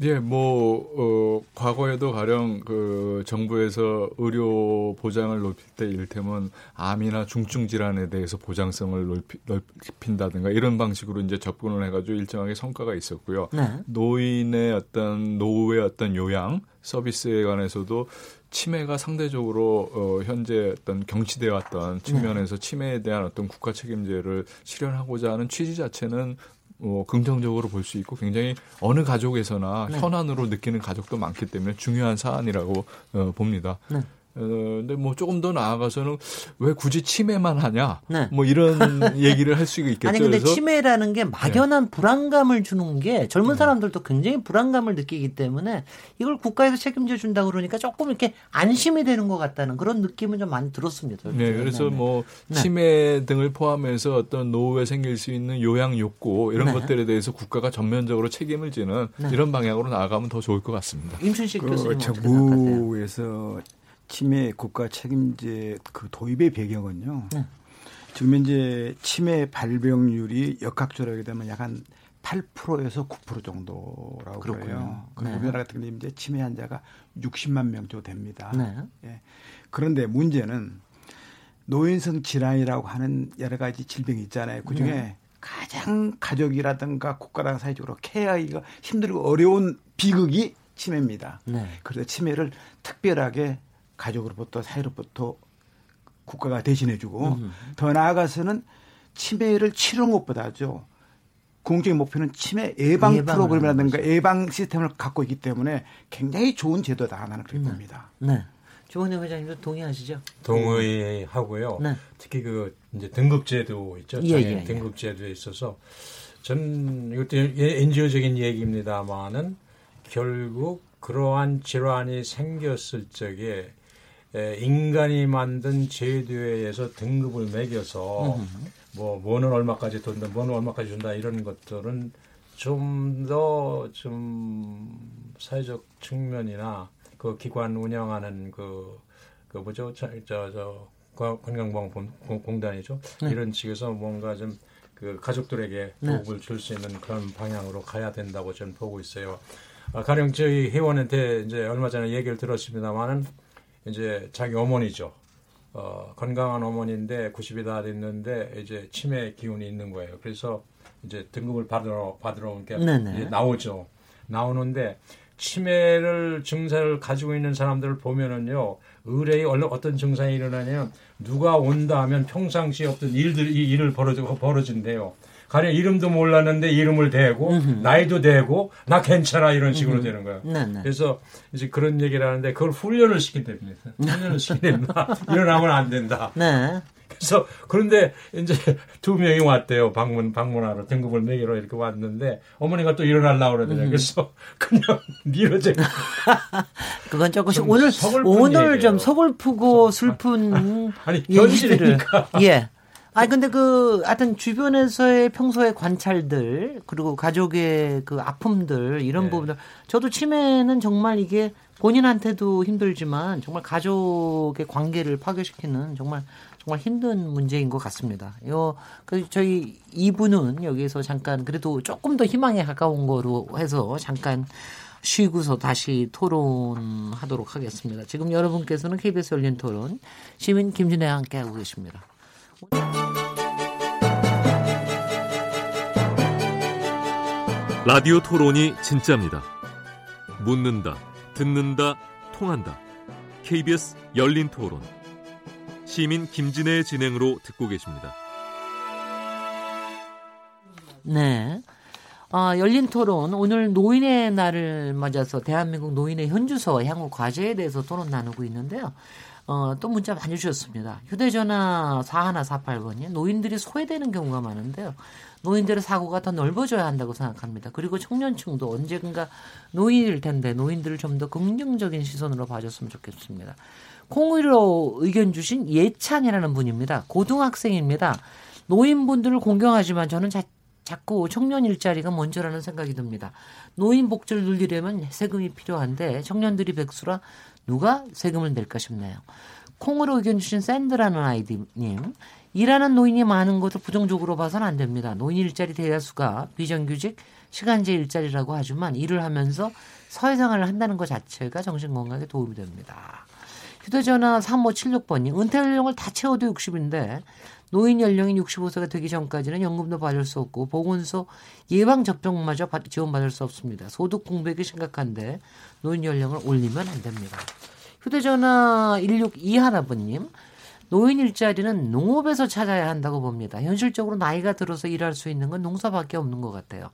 [SPEAKER 8] 예, 뭐, 어, 과거에도 가령 그 정부에서 의료 보장을 높일 때 이를테면 암이나 중증 질환에 대해서 보장성을 넓히, 넓힌다든가 이런 방식으로 이제 접근을 해가지고 일정하게 성과가 있었고요. 네. 노인의 어떤 노후의 어떤 요양 서비스에 관해서도 치매가 상대적으로 어, 현재 어떤 경치되어 왔던 측면에서 네. 치매에 대한 어떤 국가 책임제를 실현하고자 하는 취지 자체는 어, 긍정적으로 볼 수 있고 굉장히 어느 가족에서나 네. 현안으로 느끼는 가족도 많기 때문에 중요한 사안이라고 어, 봅니다. 네. 어, 근데 뭐 조금 더 나아가서는 왜 굳이 치매만 하냐? 네. 뭐 이런 (laughs) 얘기를 할 수 있겠죠.
[SPEAKER 4] 아니 근데 치매라는 게 막연한 네. 불안감을 주는 게 젊은 네. 사람들도 굉장히 불안감을 느끼기 때문에 이걸 국가에서 책임져 준다 그러니까 조금 이렇게 안심이 되는 것 같다는 그런 느낌은 좀 많이 들었습니다.
[SPEAKER 8] 네, 그래서 네, 네. 뭐 치매 등을 포함해서 어떤 노후에 생길 수 있는 요양 욕구 이런 것들에 대해서 국가가 전면적으로 책임을 지는 이런 방향으로 나아가면 더 좋을 것 같습니다.
[SPEAKER 4] 임춘식 그 교수님
[SPEAKER 7] 정부에서 치매 국가 책임제 그 도입의 배경은요. 네. 지금 현재 치매 발병률이 역학조락이 되면 약 한 8%에서 9% 정도라고 그렇고요. 그 네. 우리나라 같은 경우는 이제 치매 환자가 60만 명 정도 됩니다. 네. 예. 그런데 문제는 노인성 질환이라고 하는 여러 가지 질병이 있잖아요. 그 중에 네. 가장 가족이라든가 국가랑 사회적으로 케어하기가 힘들고 어려운 비극이 치매입니다. 네. 그래서 치매를 특별하게 가족으로부터 사회로부터 국가가 대신해주고 음. 더 나아가서는 치매를 치료는 것보다죠. 공적인 목표는 치매 예방 프로그램이라든가 예방 시스템을 갖고 있기 때문에 굉장히 좋은 제도다 나는 그렇게 네. 봅니다.
[SPEAKER 4] 네. 조원영 회장님도 동의하시죠?
[SPEAKER 6] 동의하고요. 네. 특히 그 이제 등급제도 있죠. 예, 예, 예. 등급제도에 있어서 전 이것도 NGO적인 얘기입니다만은 결국 그러한 질환이 생겼을 적에 에, 인간이 만든 제도에 의해서 등급을 매겨서 뭐 뭐는 얼마까지 돈다, 뭐는 얼마까지 준다 이런 것들은 좀 더좀 좀 사회적 측면이나 그 기관 운영하는 그, 그 뭐죠? 저, 저, 저 건강보험공단이죠. 네. 이런 측에서 뭔가 좀 그 가족들에게 네. 도움을 줄수 있는 그런 방향으로 가야 된다고 저는 보고 있어요. 아, 가령 저희 회원한테 이제 얼마 전에 얘기를 들었습니다만은 이제 자기 어머니죠. 어, 건강한 어머니인데 90이 다 됐는데 이제 치매 기운이 있는 거예요. 그래서 이제 등급을 받으러 받으러 온게 나오죠. 나오는데 치매를 증상을 가지고 있는 사람들을 보면은요 의뢰에 어떤 증상이 일어나냐면 누가 온다 하면 평상시에 없던 일들 이 일을 벌어져 벌어진대요. 가령 이름도 몰랐는데 이름을 대고 음흠. 나이도 대고 나 괜찮아 이런 식으로 음흠. 되는 거예요. 네네. 네. 그래서 이제 그런 얘기를 하는데 그걸 훈련을 시킨답니다. 훈련을 시킨다. (laughs) 일어나면 안 된다. 네. 그래서 그런데 이제 두 명이 왔대요. 방문 방문하러 등급을 매기러 이렇게 왔는데 어머니가 또 일어나려고 그러더라고요. 음. 그래서 (laughs) 그냥 미뤄져. (laughs)
[SPEAKER 4] 그건 조금씩 오늘 오늘 얘기예요. 좀 서글프고 슬픈
[SPEAKER 6] 아니 현실이니까. (laughs)
[SPEAKER 4] 예. 아 근데 그 하여튼 주변에서의 평소의 관찰들 그리고 가족의 그 아픔들 이런 네. 부분들 저도 치매는 정말 이게 본인한테도 힘들지만 정말 가족의 관계를 파괴시키는 정말 정말 힘든 문제인 것 같습니다. 요, 그, 저희 2부는 여기서 잠깐 그래도 조금 더 희망에 가까운 거로 해서 잠깐 쉬고서 다시 토론하도록 하겠습니다. 지금 여러분께서는 KBS 열린 토론 시민 김진애와 함께하고 계십니다.
[SPEAKER 9] 라디오 토론이 진짜입니다. 묻는다, 듣는다, 통한다. KBS 열린 토론. 시민 김진애의 진행으로 듣고 계십니다.
[SPEAKER 4] 네. 어, 열린 토론 오늘 노인의 날을 맞아서 대한민국 노인의 현주소 향후 과제에 대해서 토론 나누고 있는데요. 어, 또 문자 많이 주셨습니다. 휴대전화 4148번이 노인들이 소외되는 경우가 많은데요. 노인들의 사고가 더 넓어져야 한다고 생각합니다. 그리고 청년층도 언젠가 노인일 텐데 노인들을 좀 더 긍정적인 시선으로 봐줬으면 좋겠습니다. 콩으로 의견 주신 예찬이라는 분입니다. 고등학생입니다. 노인분들을 공경하지만 저는 자, 자꾸 청년 일자리가 먼저라는 생각이 듭니다. 노인 복지를 늘리려면 세금이 필요한데 청년들이 백수라 누가 세금을 낼까 싶네요. 콩으로 의견 주신 샌드라는 아이디님. 일하는 노인이 많은 것을 부정적으로 봐서는 안 됩니다. 노인 일자리 대다수가 비정규직, 시간제 일자리라고 하지만 일을 하면서 사회생활을 한다는 것 자체가 정신건강에 도움이 됩니다. 휴대전화 3576번님, 은퇴 연령을 다 채워도 60인데 노인 연령이 65세가 되기 전까지는 연금도 받을 수 없고 보건소 예방 접종마저 지원받을 수 없습니다. 소득 공백이 심각한데 노인 연령을 올리면 안 됩니다. 휴대전화 162 하나번님, 노인 일자리는 농업에서 찾아야 한다고 봅니다. 현실적으로 나이가 들어서 일할 수 있는 건 농사밖에 없는 것 같아요.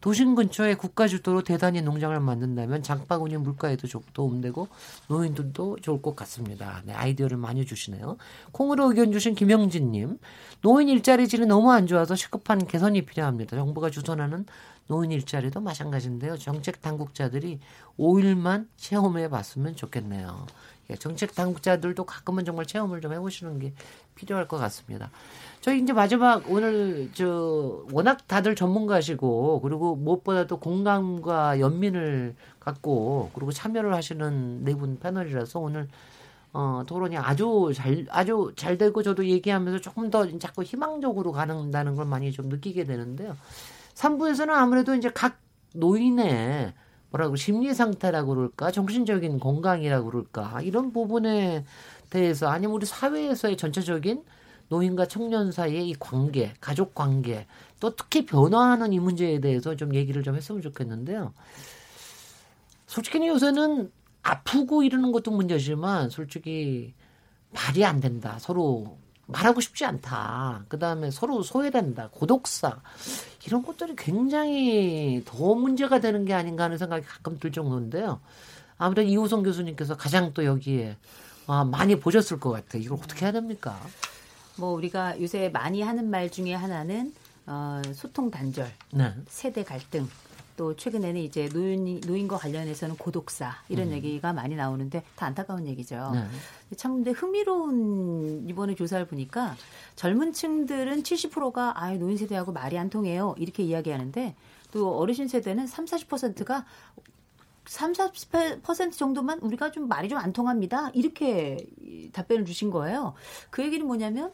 [SPEAKER 4] 도심 근처에 국가 주도로 대단히 농장을 만든다면 장바구니 물가에도 도움 되고 노인들도 좋을 것 같습니다. 네, 아이디어를 많이 주시네요. 콩으로 의견 주신 김영진님, 노인 일자리 질이 너무 안 좋아서 시급한 개선이 필요합니다. 정부가 주선하는 노인 일자리도 마찬가지인데요. 정책 당국자들이 5일만 체험해 봤으면 좋겠네요. 예, 정책 당국자들도 가끔은 정말 체험을 좀 해보시는 게 필요할 것 같습니다. 저희 이제 마지막 오늘 저 워낙 다들 전문가시고 그리고 무엇보다도 공감과 연민을 갖고 그리고 참여를 하시는 네 분 패널이라서 오늘 어, 토론이 아주 잘, 아주 잘 되고 저도 얘기하면서 조금 더 자꾸 희망적으로 가는다는 걸 많이 좀 느끼게 되는데요. 3부에서는 아무래도 이제 각 노인의 뭐라고 심리 상태라고 그럴까 정신적인 건강이라고 그럴까 이런 부분에 대해서 아니면 우리 사회에서의 전체적인 노인과 청년 사이의 이 관계, 가족 관계, 또 특히 변화하는 이 문제에 대해서 좀 얘기를 좀 했으면 좋겠는데요. 솔직히 요새는 아프고 이러는 것도 문제지만 솔직히 말이 안 된다. 서로 말하고 싶지 않다. 그 다음에 서로 소외된다. 고독사. 이런 것들이 굉장히 더 문제가 되는 게 아닌가 하는 생각이 가끔 들 정도인데요. 아무래도 이호성 교수님께서 가장 또 여기에 아, 많이 보셨을 것 같아요. 이걸 어떻게 해야 됩니까?
[SPEAKER 5] 뭐 우리가 요새 많이 하는 말 중에 하나는 어, 소통 단절, 네. 세대 갈등, 또 최근에는 이제 노인 노인과 관련해서는 고독사 이런 음. 얘기가 많이 나오는데 다 안타까운 얘기죠. 네. 참 근데 흥미로운 이번에 조사를 보니까 젊은 층들은 70%가 아 노인 세대하고 말이 안 통해요 이렇게 이야기하는데 또 어르신 세대는 3, 40%가 3, 40% 정도만 우리가 좀 말이 좀 안 통합니다. 이렇게 답변을 주신 거예요. 그 얘기는 뭐냐면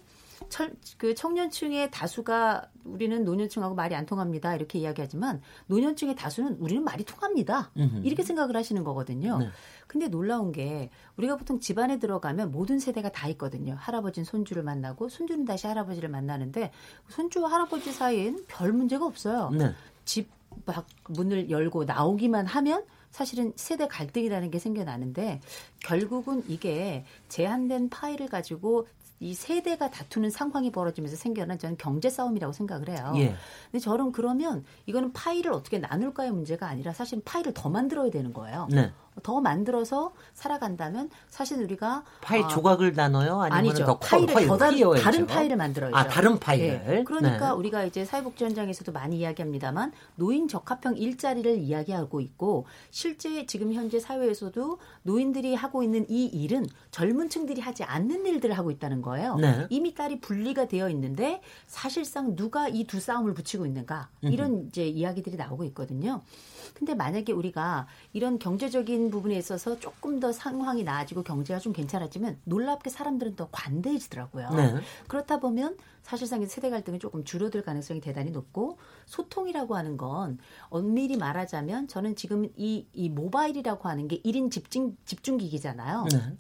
[SPEAKER 5] 철, 그 청년층의 다수가 우리는 노년층하고 말이 안 통합니다. 이렇게 이야기하지만 노년층의 다수는 우리는 말이 통합니다. 음흠. 이렇게 생각을 하시는 거거든요. 네. 근데 놀라운 게 우리가 보통 집안에 들어가면 모든 세대가 다 있거든요. 할아버지는 손주를 만나고 손주는 다시 할아버지를 만나는데 손주와 할아버지 사이엔 별 문제가 없어요. 네. 집밖 문을 열고 나오기만 하면 사실은 세대 갈등이라는 게 생겨나는데 결국은 이게 제한된 파일을 가지고 이 세대가 다투는 상황이 벌어지면서 생겨난 저는 경제 싸움이라고 생각을 해요. 예. 근데 저는 그러면 이거는 파일을 어떻게 나눌까의 문제가 아니라 사실 파일을 더 만들어야 되는 거예요. 네. 더 만들어서 살아간다면 사실 우리가
[SPEAKER 4] 파일 어, 조각을 나눠요? 아니면
[SPEAKER 5] 더 파일을 파일, 더 다른, 다른 파일을 만들어요.
[SPEAKER 4] 아 다른 파일을.
[SPEAKER 5] 네. 그러니까 네. 우리가 이제 사회복지 현장에서도 많이 이야기합니다만 노인 적합형 일자리를 이야기하고 있고 실제 지금 현재 사회에서도 노인들이 하고 있는 이 일은 젊은층들이 하지 않는 일들을 하고 있다는 거예요. 네. 이미 딸이 분리가 되어 있는데 사실상 누가 이 두 싸움을 붙이고 있는가 이런 이제 이야기들이 나오고 있거든요. 근데 만약에 우리가 이런 경제적인 부분에 있어서 조금 더 상황이 나아지고 경제가 좀 괜찮아지면 놀랍게 사람들은 더 관대해지더라고요. 네. 그렇다 보면 사실상 세대 갈등이 조금 줄어들 가능성이 대단히 높고 소통이라고 하는 건 엄밀히 말하자면 저는 지금 이, 이 모바일이라고 하는 게 1인 집중, 집중기기잖아요. 네.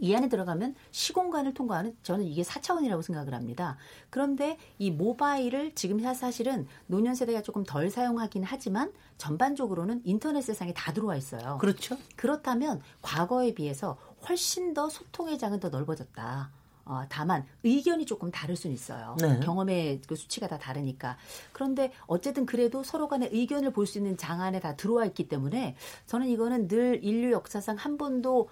[SPEAKER 5] 이 안에 들어가면 시공간을 통과하는 저는 이게 4차원이라고 생각을 합니다. 그런데 이 모바일을 지금 사실은 노년 세대가 조금 덜 사용하긴 하지만 전반적으로는 인터넷 세상에 다 들어와 있어요.
[SPEAKER 4] 그렇죠.
[SPEAKER 5] 그렇다면 과거에 비해서 훨씬 더 소통의 장은 더 넓어졌다. 어, 다만 의견이 조금 다를 수는 있어요. 네. 경험의 그 수치가 다 다르니까. 그런데 어쨌든 그래도 서로 간의 의견을 볼 수 있는 장 안에 다 들어와 있기 때문에 저는 이거는 늘 인류 역사상 한 번도 어,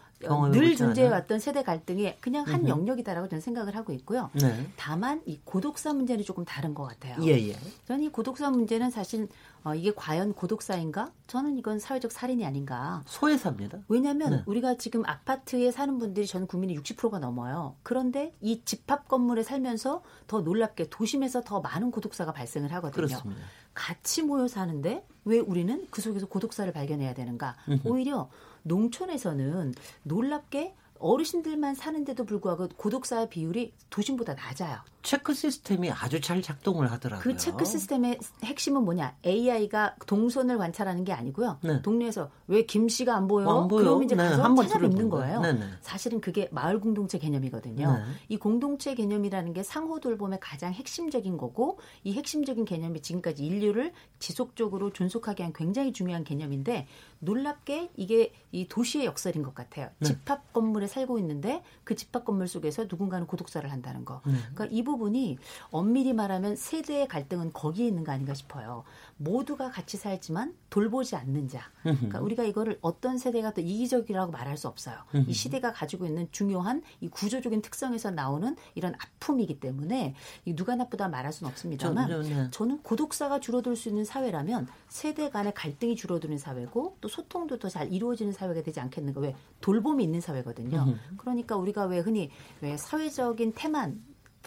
[SPEAKER 5] 늘 존재해왔던 세대 갈등의 그냥 한 음흠. 영역이다라고 저는 생각을 하고 있고요. 네. 다만 이 고독사 문제는 조금 다른 것 같아요. 예, 예. 저는 이 고독사 문제는 사실 어, 이게 과연 고독사인가? 저는 이건 사회적 살인이 아닌가.
[SPEAKER 4] 소외사입니다.
[SPEAKER 5] 왜냐하면 네. 우리가 지금 아파트에 사는 분들이 전 국민의 60%가 넘어요. 그런데 이 집합 건물에 살면서 더 놀랍게 도심에서 더 많은 고독사가 발생을 하거든요. 그렇습니다. 같이 모여 사는데 왜 우리는 그 속에서 고독사를 발견해야 되는가? 오히려 농촌에서는 놀랍게 어르신들만 사는데도 불구하고 고독사 비율이 도심보다 낮아요.
[SPEAKER 4] 체크 시스템이 아주 잘 작동을 하더라고요.
[SPEAKER 5] 그 체크 시스템의 핵심은 뭐냐? AI가 동선을 관찰하는 게 아니고요. 네. 동네에서 왜 김 씨가 안 보여? 안 보여? 그러면 이제 네, 가서 찾아뵙는 거예요. 네, 네, 사실은 그게 마을 공동체 개념이거든요. 네. 이 공동체 개념이라는 게 상호 돌봄의 가장 핵심적인 거고 이 핵심적인 개념이 지금까지 인류를 지속적으로 존속하게 한 굉장히 중요한 개념인데 놀랍게 이게 이 도시의 역설인 것 같아요. 네. 집합 건물에 살고 있는데 그 집합 건물 속에서 누군가는 고독사를 한다는 거. 그러니까 이 부분 부분이 엄밀히 말하면 세대의 갈등은 거기에 있는 거 아닌가 싶어요. 모두가 같이 살지만 돌보지 않는 자. 그러니까 우리가 이거를 어떤 세대가 더 이기적이라고 말할 수 없어요. 이 시대가 가지고 있는 중요한 이 구조적인 특성에서 나오는 이런 아픔이기 때문에 누가 나쁘다 말할 수는 없습니다만 저, 네. 저는 고독사가 줄어들 수 있는 사회라면 세대 간의 갈등이 줄어드는 사회고 또 소통도 더 잘 이루어지는 사회가 되지 않겠는가. 왜 돌봄이 있는 사회거든요. 그러니까 우리가 왜 흔히 왜 사회적인 태만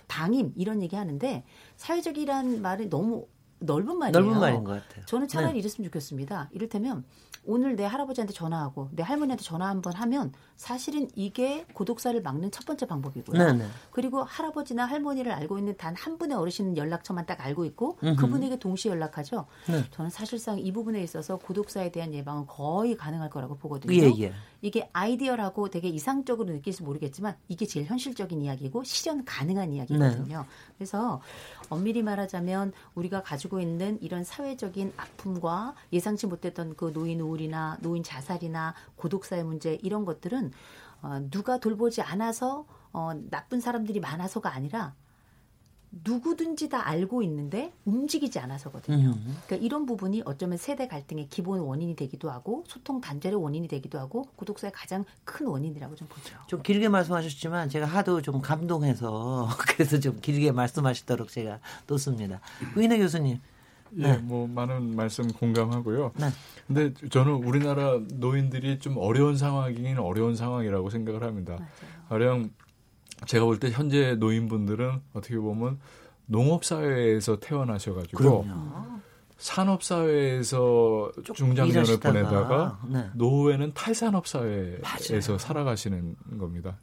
[SPEAKER 5] 방임 이런 얘기 하는데 사회적이란 말이 너무 넓은 말이에요.
[SPEAKER 4] 넓은 말인 것 같아요.
[SPEAKER 5] 저는 차라리 네. 이랬으면 좋겠습니다. 이를테면 오늘 내 할아버지한테 전화하고 내 할머니한테 전화 한번 하면 사실은 이게 고독사를 막는 첫 번째 방법이고요. 네 네. 그리고 할아버지나 할머니를 알고 있는 단 한 분의 어르신 연락처만 딱 알고 있고 음흠. 그분에게 동시에 연락하죠. 네. 저는 사실상 이 부분에 있어서 고독사에 대한 예방은 거의 가능할 거라고 보거든요. 예, 예. 이게 아이디어라고 되게 이상적으로 느낄지 모르겠지만 이게 제일 현실적인 이야기고 실현 가능한 이야기거든요. 네. 그래서 엄밀히 말하자면 우리가 가지고 있는 이런 사회적인 아픔과 예상치 못했던 그 노인 우울이나 노인 자살이나 고독사의 문제 이런 것들은 어, 누가 돌보지 않아서 어, 나쁜 사람들이 많아서가 아니라 누구든지 다 알고 있는데 움직이지 않아서거든요. 음. 그러니까 이런 부분이 어쩌면 세대 갈등의 기본 원인이 되기도 하고 소통 단절의 원인이 되기도 하고 구독사의 가장 큰 원인이라고 좀 보죠.
[SPEAKER 4] 좀 길게 말씀하셨지만 제가 하도 좀 감동해서 (laughs) 그래서 좀 길게 말씀하시도록 제가 놓습니다. 의인혜 교수님
[SPEAKER 8] 예, 네. 뭐 많은 말씀 공감하고요. 네. 근데 저는 우리나라 노인들이 좀 어려운 상황이긴 어려운 상황이라고 생각을 합니다. 가령 제가 볼 때 현재 노인분들은 어떻게 보면 농업 사회에서 태어나셔가지고 산업 사회에서 중장년을 보내다가 네. 노후에는 탈산업 사회에서 살아가시는 겁니다.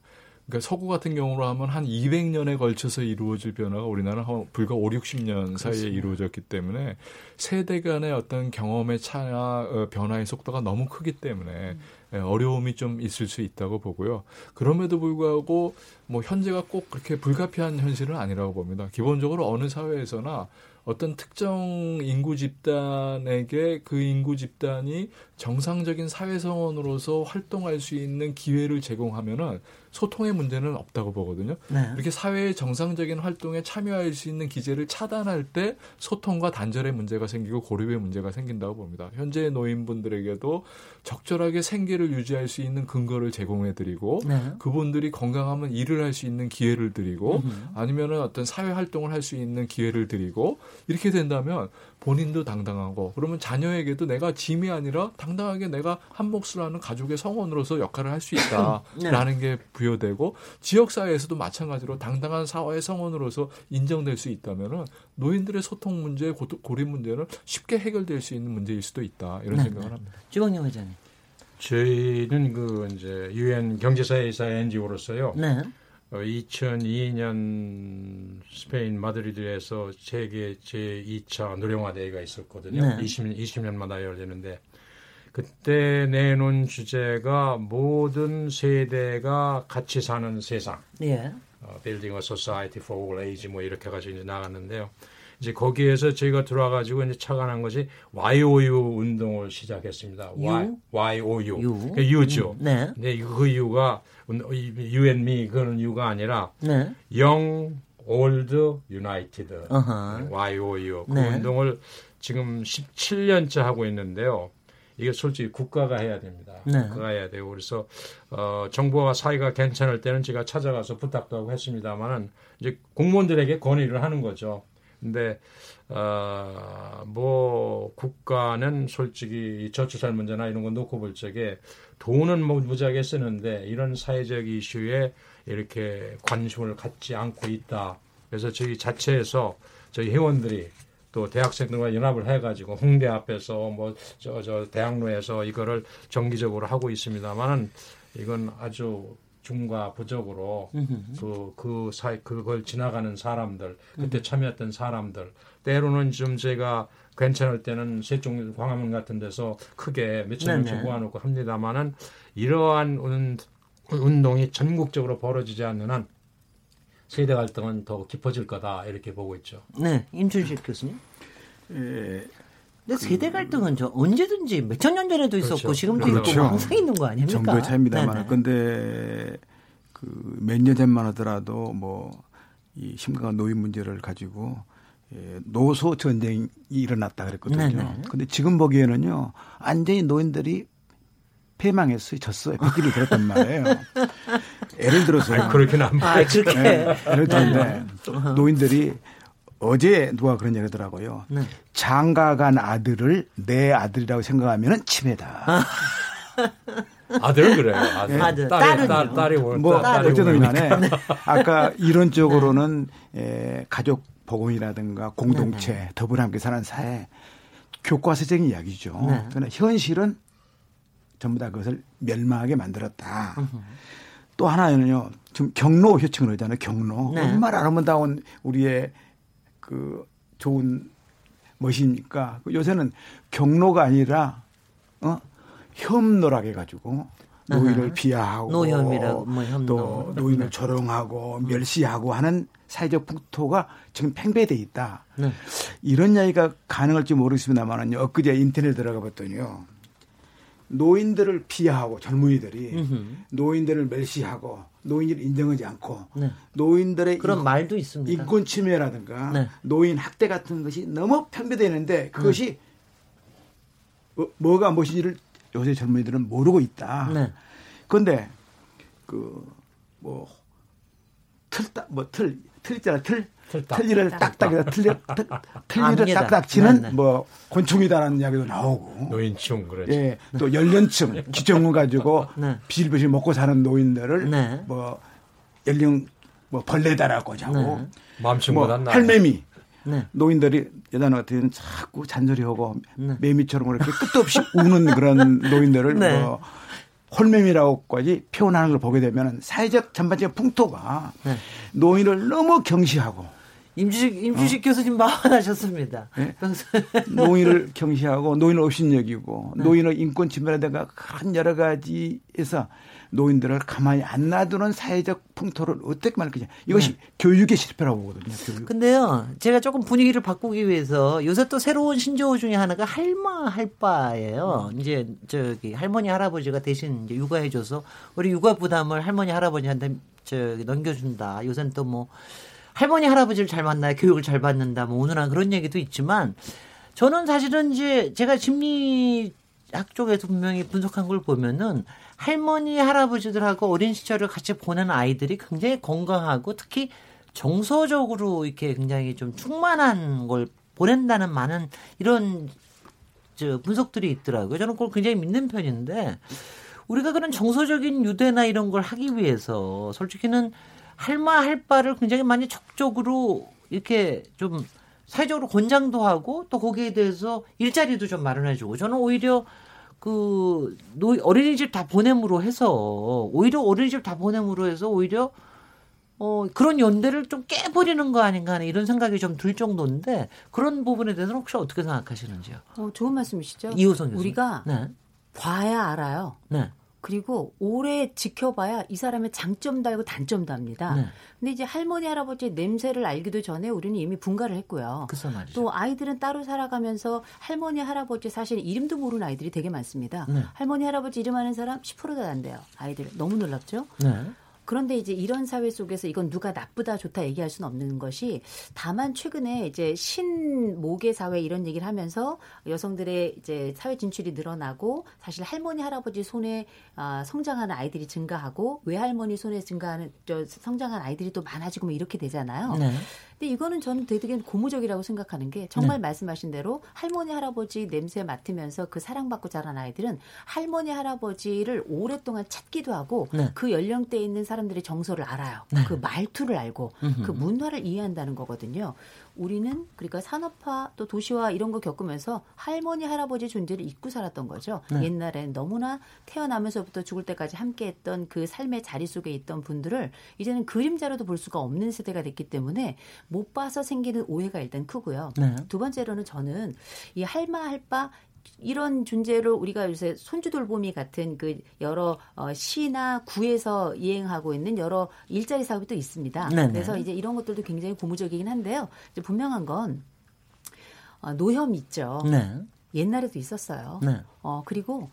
[SPEAKER 8] 그러니까 서구 같은 경우로 하면 한 200년에 걸쳐서 이루어질 변화가 우리나라는 불과 5, 60년 사이에 그렇습니다. 이루어졌기 때문에 세대 간의 어떤 경험의 차나 어, 변화의 속도가 너무 크기 때문에 음. 예, 어려움이 좀 있을 수 있다고 보고요. 그럼에도 불구하고 뭐 현재가 꼭 그렇게 불가피한 현실은 아니라고 봅니다. 기본적으로 어느 사회에서나 어떤 특정 인구 집단에게 그 인구 집단이 정상적인 사회성원으로서 활동할 수 있는 기회를 제공하면은 소통의 문제는 없다고 보거든요. 네. 이렇게 사회의 정상적인 활동에 참여할 수 있는 기제를 차단할 때 소통과 단절의 문제가 생기고 고립의 문제가 생긴다고 봅니다. 현재 노인분들에게도 적절하게 생계를 유지할 수 있는 근거를 제공해 드리고 네. 그분들이 건강하면 일을 할 수 있는 기회를 드리고 아니면은 어떤 사회 활동을 할 수 있는 기회를 드리고 이렇게 된다면 본인도 당당하고 그러면 자녀에게도 내가 짐이 아니라 당당하게 내가 한 몫을 하는 가족의 성원으로서 역할을 할 수 있다라는 (clears throat) 네. 게 부여되고 지역 사회에서도 마찬가지로 당당한 사회의 성원으로서 인정될 수 있다면은 노인들의 소통 문제, 고립 문제는 쉽게 해결될 수 있는 문제일 수도 있다 이런 네. 생각을 합니다.
[SPEAKER 4] 주광영 회장님.
[SPEAKER 6] 저희는 그 이제 유엔 경제사회이사 NGO로서요. 네. 2002년 어, 스페인 마드리드에서 세계 제2차 노령화 대회가 있었거든요. 네. 20, 20년마다 열리는데 그때 내놓은 주제가 모든 세대가 같이 사는 세상. 예. 어, Building a Society for All Age 뭐 이렇게 가지고 이제 나갔는데요. 이제 거기에서 저희가 들어와가지고 이제 착안한 것이 YOU 운동을 시작했습니다. Y, YOU. U. 그 U죠. 음, 네. 네. 그 이유가 You and Me 그런 이유가 아니라 네. Young, Old, United. Uh-huh. YOU. 그 네. 운동을 지금 17년째 하고 있는데요. 이게 솔직히 국가가 해야 됩니다. 네. 국가가 해야 돼요. 그래서 어, 정부와 사회가 괜찮을 때는 제가 찾아가서 부탁도 하고 했습니다만은 이제 공무원들에게 건의를 하는 거죠. 근데 어, 뭐 국가는 솔직히 저출산 문제나 이런 거 놓고 볼 적에 돈은 뭐 무지하게 쓰는데 이런 사회적 이슈에 이렇게 관심을 갖지 않고 있다. 그래서 저희 자체에서 저희 회원들이 또 대학생들과 연합을 해가지고 홍대 앞에서 뭐 저 저 대학로에서 이거를 정기적으로 하고 있습니다만은 이건 아주 중과 부적으로 그, 그 사이, 그걸 지나가는 사람들, 그때 참여했던 사람들, 때로는 좀 제가 괜찮을 때는 세종 광화문 같은 데서 크게 몇천 명씩 모아놓고 합니다만은 이러한 운, 운동이 전국적으로 벌어지지 않는 한 세대 갈등은 더 깊어질 거다 이렇게 보고 있죠.
[SPEAKER 4] 네, 임춘식 교수님. 예, 근데 세대 갈등은 저 언제든지 몇천 년 전에도 있었고 그렇죠. 지금도 그렇죠. 있고 항상 있는 거 아닙니까?
[SPEAKER 7] 정도의 차이입니다만 근데 그 몇 년 전만 하더라도 뭐 이 심각한 노인 문제를 가지고 예, 노소 전쟁이 일어났다 그랬거든요. 네네. 근데 지금 보기에는요, 완전히 노인들이 패망했어요. 졌어요. 백기를 들었단 말이에요. (laughs) 예를 들어서.
[SPEAKER 6] 아니, 그렇게는 안 아,
[SPEAKER 4] 그렇게. 네,
[SPEAKER 7] 예를 들는데 노인들이 어제 누가 그런 얘기 하더라고요. 네. 장가간 아들을 내 아들이라고 생각하면 치매다. (laughs)
[SPEAKER 6] 아들은 그래요. 아들.
[SPEAKER 4] 아들. 딸이, 딸,
[SPEAKER 6] 딸이
[SPEAKER 7] 뭐, 어쨌든 간에 (laughs) 아까 이론적으로는 네. 에, 가족 복음이라든가 공동체, 네 네. 더불어 함께 사는 사회 교과서적인 이야기죠. 네. 그러나 현실은 전부 다 그것을 멸망하게 만들었다. 으흠. 또 하나는요, 좀 경로 효칭을 하잖아요. 경로. 네. 얼마나 아름다운 우리의 그 좋은 멋이니까 요새는 경로가 아니라 어 혐노라게 가지고 노인을 비하하고
[SPEAKER 4] 노혐이라고 뭐 혐노.
[SPEAKER 7] 또 노인을 조롱하고 멸시하고 하는 사회적 풍토가 지금 팽배돼 있다. 네. 이런 이야기가 가능할지 모르겠습니다만은요. 엊그제 인터넷 들어가 봤더니요. 노인들을 비하하고 젊은이들이 음흠. 노인들을 멸시하고 노인을 인정하지 않고 네. 노인들의
[SPEAKER 4] 그런 인, 말도 있습니다.
[SPEAKER 7] 인권 침해라든가 네. 노인 학대 같은 것이 너무 편배되는데 그것이 네. 뭐, 가 무엇인지를 요새 젊은이들은 모르고 있다. 그런데 그 뭐 틀뭐 틀있잖아 틀. 틀니를 딱딱이다 틀려 틀니를 딱딱 치는 네, 네. 뭐 곤충이다라는 이야기도 나오고
[SPEAKER 6] 노인층 그렇죠.
[SPEAKER 7] 예, 또 연령층 (laughs) 기정을 가지고 네. 비실비실 먹고 사는 노인들을 네. 뭐 연령 뭐 벌레다라고 하고
[SPEAKER 6] 네. 뭐
[SPEAKER 7] 할매미 네. 노인들이 여자 같은 자꾸 잔소리하고 매미처럼 그렇게 끝도 없이 우는 그런 (laughs) 노인들을 뭐 홀매미라고까지 표현하는 걸 보게 되면 사회적 전반적인 풍토가 네. 노인을 너무 경시하고
[SPEAKER 4] 임주식 임주식 어? 교수님 마흔하셨습니다. 네?
[SPEAKER 7] 노인을 경시하고 노인을 업신여기고 네. 노인을 인권 침해라든가 그런 여러 가지에서 노인들을 가만히 안 놔두는 사회적 풍토를 어떻게 만들 거냐. 이것이 네. 교육의 실패라고 보거든요. 교육.
[SPEAKER 4] 근데요, 제가 조금 분위기를 바꾸기 위해서 요새 또 새로운 신조어 중에 하나가 할마 할바예요. 음. 이제 저기 할머니 할아버지가 대신 이제 육아해줘서 우리 육아 부담을 할머니 할아버지한테 저기 넘겨준다. 요새는 또뭐 할머니 할아버지를 잘 만나야 교육을 잘 받는다. 뭐 오늘한 그런 얘기도 있지만 저는 사실은 이제 제가 심리학 쪽에서 분명히 분석한 걸 보면은 할머니 할아버지들하고 어린 시절을 같이 보낸 아이들이 굉장히 건강하고 특히 정서적으로 이렇게 굉장히 좀 충만한 걸 보낸다는 많은 이런 저 분석들이 있더라고요. 저는 그걸 굉장히 믿는 편인데 우리가 그런 정서적인 유대나 이런 걸 하기 위해서 솔직히는 할마 할 바를 굉장히 많이 적극적으로 이렇게 좀 사회적으로 권장도 하고 또 거기에 대해서 일자리도 좀 마련해주고 저는 오히려 그 어린이집 다 보냄으로 해서 오히려 어린이집 다 보냄으로 해서 오히려 어 그런 연대를 좀 깨버리는 거 아닌가 하는 이런 생각이 좀 들 정도인데 그런 부분에 대해서는 혹시 어떻게 생각하시는지요?
[SPEAKER 5] 어 좋은 말씀이시죠.
[SPEAKER 4] 이호성 교수
[SPEAKER 5] 우리가 네. 봐야 알아요. 네. 그리고 오래 지켜봐야 이 사람의 장점도 알고 단점도 압니다. 네. 근데 이제 할머니 할아버지의 냄새를 알기도 전에 우리는 이미 분가를 했고요. 또 아이들은 따로 살아가면서 할머니 할아버지 사실 이름도 모르는 아이들이 되게 많습니다. 네. 할머니 할아버지 이름 아는 사람 10%도 안 돼요. 아이들 너무 놀랍죠? 네. 그런데 이제 이런 사회 속에서 이건 누가 나쁘다 좋다 얘기할 수는 없는 것이 다만 최근에 이제 신모계 사회 이런 얘기를 하면서 여성들의 이제 사회 진출이 늘어나고 사실 할머니 할아버지 손에 아, 성장하는 아이들이 증가하고 외할머니 손에 증가하는 저 성장한 아이들이 또 많아지고 뭐 이렇게 되잖아요. 네. 근데 이거는 저는 되게 고무적이라고 생각하는 게 정말 네. 말씀하신 대로 할머니 할아버지 냄새 맡으면서 그 사랑받고 자란 아이들은 할머니 할아버지를 오랫동안 찾기도 하고 네. 그 연령대에 있는 사람 들의 정서를 알아요. 네. 그 말투를 알고 음흠. 그 문화를 이해한다는 거거든요. 우리는 그러니까 산업화 또 도시화 이런 거 겪으면서 할머니 할아버지 존재를 잊고 살았던 거죠. 네. 옛날엔 너무나 태어나면서부터 죽을 때까지 함께했던 그 삶의 자리 속에 있던 분들을 이제는 그림자로도 볼 수가 없는 세대가 됐기 때문에 못 봐서 생기는 오해가 일단 크고요. 네. 두 번째로는 저는 이 할마 할바 이런 존재로 우리가 요새 손주 돌보미 같은 그 여러 어, 시나 구에서 이행하고 있는 여러 일자리 사업이 또 있습니다. 네네. 그래서 이제 이런 것들도 굉장히 고무적이긴 한데요. 이제 분명한 건 어, 노혐 있죠. 네. 옛날에도 있었어요. 네. 어 그리고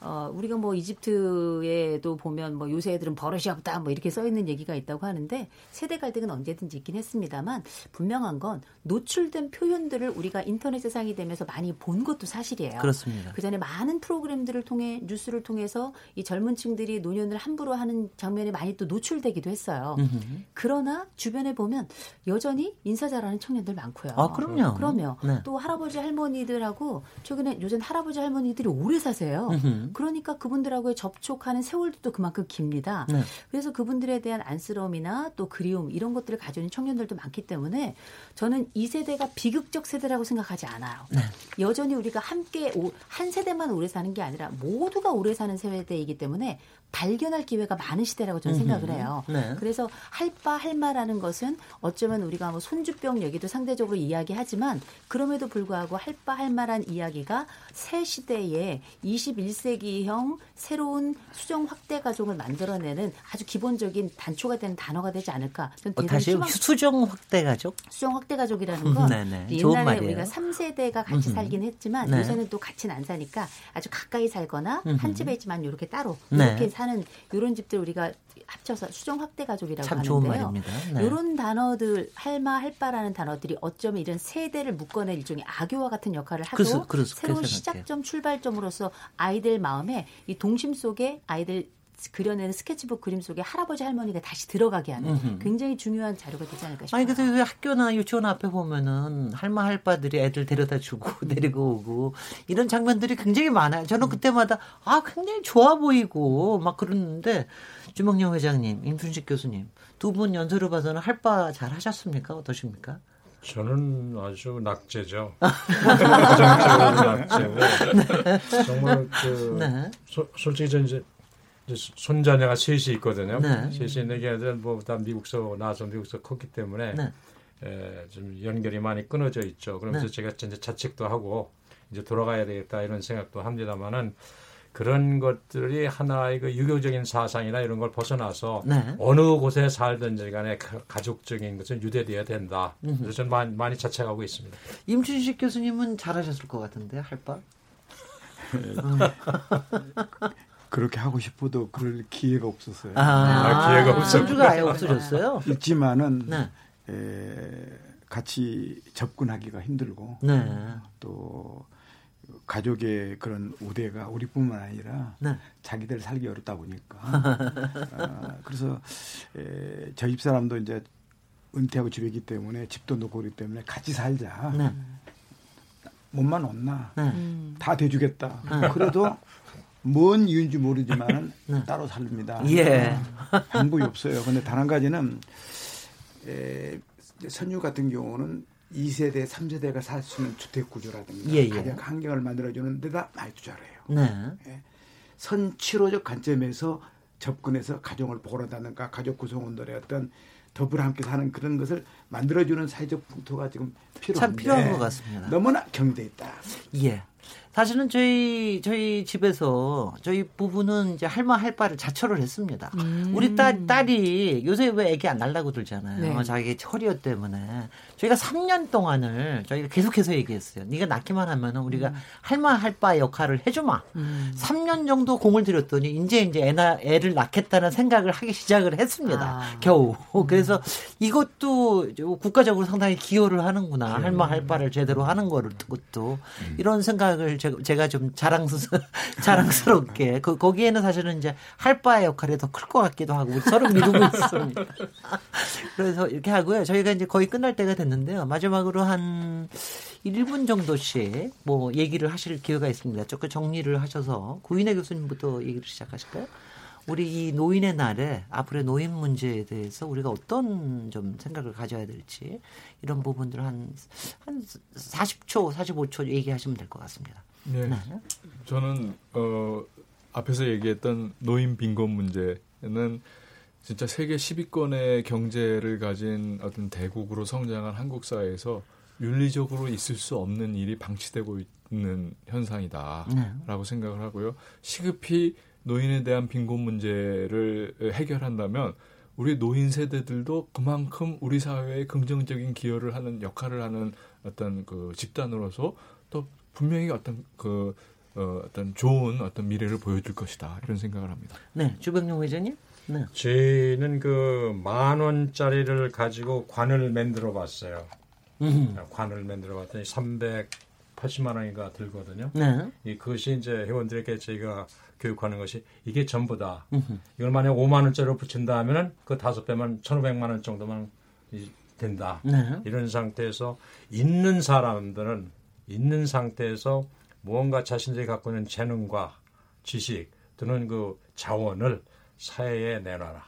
[SPEAKER 5] 어, 우리가 뭐 이집트에도 보면 뭐 요새 애들은 버릇이 없다 뭐 이렇게 써 있는 얘기가 있다고 하는데 세대 갈등은 언제든지 있긴 했습니다만 분명한 건 노출된 표현들을 우리가 인터넷 세상이 되면서 많이 본 것도 사실이에요.
[SPEAKER 4] 그렇습니다.
[SPEAKER 5] 그 전에 많은 프로그램들을 통해 뉴스를 통해서 이 젊은 층들이 노년을 함부로 하는 장면이 많이 또 노출되기도 했어요. 음흠. 그러나 주변에 보면 여전히 인사 잘하는 청년들 많고요.
[SPEAKER 4] 아, 그럼요.
[SPEAKER 5] 그럼요. 네. 또 할아버지 할머니들하고 최근에 요즘 할아버지 할머니들이 오래 사세요. 음흠. 그러니까 그분들하고의 접촉하는 세월도 또 그만큼 깁니다. 네. 그래서 그분들에 대한 안쓰러움이나 또 그리움 이런 것들을 가지고 있는 청년들도 많기 때문에 저는 이 세대가 비극적 세대라고 생각하지 않아요. 네. 여전히 우리가 함께 한 세대만 오래 사는 게 아니라 모두가 오래 사는 세대이기 때문에 발견할 기회가 많은 시대라고 저는 생각을 해요. 네. 그래서 할 바 할마라는 것은 어쩌면 우리가 뭐 손주병 얘기도 상대적으로 이야기하지만 그럼에도 불구하고 할 바 할마란 이야기가 새 시대에 21세기형 새로운 수정 확대 가족을 만들어내는 아주 기본적인 단초가 되는 단어가 되지 않을까.
[SPEAKER 4] 어, 다시 추방... 수정 확대 가족?
[SPEAKER 5] 수정 확대 가족이라는 건 음, 옛날에 우리가 3세대가 같이 살긴 했지만 네. 요새는 또 같이는 안 사니까 아주 가까이 살거나 한 집에 있지만 이렇게 따로 네. 이렇게 사는 이런 집들 우리가 합쳐서 수정 확대 가족이라고 하는데요. 네. 이런 단어들 할마 할바라는 단어들이 어쩌면 이런 세대를 묶어낼 일종의 악교와 같은 역할을 하고 그래서, 그래서, 새로운 시작점 출발점으로서 아이들 마음에 이 동심 속에 아이들 그려내는 스케치북 그림 속에 할아버지 할머니가 다시 들어가게 하는 음흠. 굉장히 중요한 자료가 되지 않을까 싶어요.
[SPEAKER 4] 아니 그래서 학교나 유치원 앞에 보면은 할마 할바들이 애들 데려다 주고 (laughs) 데리고 오고 이런 장면들이 굉장히 많아요. 저는 그때마다 아 굉장히 좋아 보이고 막 그러는데 주먹영 회장님, 임순식 교수님 두 분 연설을 봐서는 할바 잘 하셨습니까? 어떠십니까?
[SPEAKER 6] 저는 아주 낙제죠. (laughs) 낙제. 네. 정말 그 네. 소, 솔직히 저 이제 손자녀가 셋이 있거든요. 네. 셋이 있는 게 뭐다 미국서 나와서 미국서 컸기 때문에 네. 에, 좀 연결이 많이 끊어져 있죠. 그러면서 네. 제가 이제 자책도 하고 이제 돌아가야 되겠다 이런 생각도 합니다만은 그런 것들이 하나의 그 유교적인 사상이나 이런 걸 벗어나서 네. 어느 곳에 살든지 간에 가족적인 것은 유대돼야 된다. 그래서 저는 많이, 많이 자책하고 있습니다.
[SPEAKER 4] 임춘식 교수님은 잘하셨을 것 같은데 할 바? (laughs)
[SPEAKER 7] 그렇게 하고 싶어도 그럴 기회가 없었어요.
[SPEAKER 4] 아, 아 기회가 없었어요. 선주가 아예 없어졌어요?
[SPEAKER 7] 있지만은 네. 에, 같이 접근하기가 힘들고 네. 또 가족의 그런 우대가 우리뿐만 아니라 네. 자기들 살기 어렵다 보니까 (laughs) 아, 그래서 에, 저 집 사람도 이제 은퇴하고 집에 있기 때문에 집도 놓고 그렇기 때문에 같이 살자. 네. 몸만 없나 네. 다 대주겠다. 네. 그래도 뭔 이유인지 모르지만 (laughs) 네. 따로 삽니다. 예. 방법이 없어요. 근데 단 한 가지는 에, 선유 같은 경우는 2세대, 3세대가 살 수 있는 주택 구조라든가 예, 예. 가격 환경을 만들어주는 데다 많이 투자를 해요. 네. 예. 선치료적 관점에서 접근해서 가정을 보호한다든가 가족 구성원들의 어떤 더불어 함께 사는 그런 것을 만들어주는 사회적 풍토가 지금 필요한데 참
[SPEAKER 4] 필요한 것 같습니다.
[SPEAKER 7] 너무나 경돼 있다.
[SPEAKER 4] 예. 사실은 저희 저희 집에서 저희 부부는 이제 할마 할바를 자처를 했습니다. 음. 우리 딸 딸이 요새 왜 애기 안 날라고 들잖아요. 네. 자기 처리어 때문에 저희가 3년 동안을 저희가 계속해서 얘기했어요. 네가 낳기만 하면은 우리가 음. 할마 할바 역할을 해주마. 음. 3년 정도 공을 들였더니 이제 이제 애나 애를 낳겠다는 생각을 하기 시작을 했습니다. 아. 겨우. 음. 그래서 이것도 국가적으로 상당히 기여를 하는구나. 할마 할바를 제대로 하는 거를 듣고 음. 이런 생각을 제가 좀 자랑스, (laughs) 자랑스럽게 그 거기에는 사실은 이제 할바의 역할이 더 클 것 같기도 하고 서로 미루고 (laughs) 있습니다. 그래서 이렇게 하고요. 저희가 이제 거의 끝날 때가 됐는데요. 마지막으로 한 1분 정도씩 뭐 얘기를 하실 기회가 있습니다. 조금 정리를 하셔서 구인혜 교수님부터 얘기를 시작하실까요? 우리 이 노인의 날에 앞으로의 노인 문제에 대해서 우리가 어떤 좀 생각을 가져야 될지 이런 부분들 한, 한 40초, 45초 얘기하시면 될 것 같습니다. 네. 네.
[SPEAKER 8] 저는 어 앞에서 얘기했던 노인 빈곤 문제는 진짜 세계 10위권의 경제를 가진 어떤 대국으로 성장한 한국 사회에서 윤리적으로 있을 수 없는 일이 방치되고 있는 현상이다라고 네. 생각을 하고요. 시급히 노인에 대한 빈곤 문제를 해결한다면 우리 노인 세대들도 그만큼 우리 사회에 긍정적인 기여를 하는 역할을 하는 어떤 그 집단으로서 또 분명히 어떤 그 어, 어떤 좋은 어떤 미래를 보여줄 것이다 이런 생각을 합니다.
[SPEAKER 4] 네, 주병용 회장님. 네.
[SPEAKER 6] 저는 그 만 원짜리를 가지고 관을 만들어 봤어요. 음. 관을 만들어 봤더니 380만 원인가 들거든요. 네. 이 그것이 이제 회원들에게 저희가 교육하는 것이 이게 전부다. 음흠. 이걸 만약 5만 원짜리로 붙인다 하면은 그 다섯 배만 1,500만 원 정도만 된다. 네. 이런 상태에서 있는 사람들은 있는 상태에서 무언가 자신들이 갖고 있는 재능과 지식 또는 그 자원을 사회에 내놔라.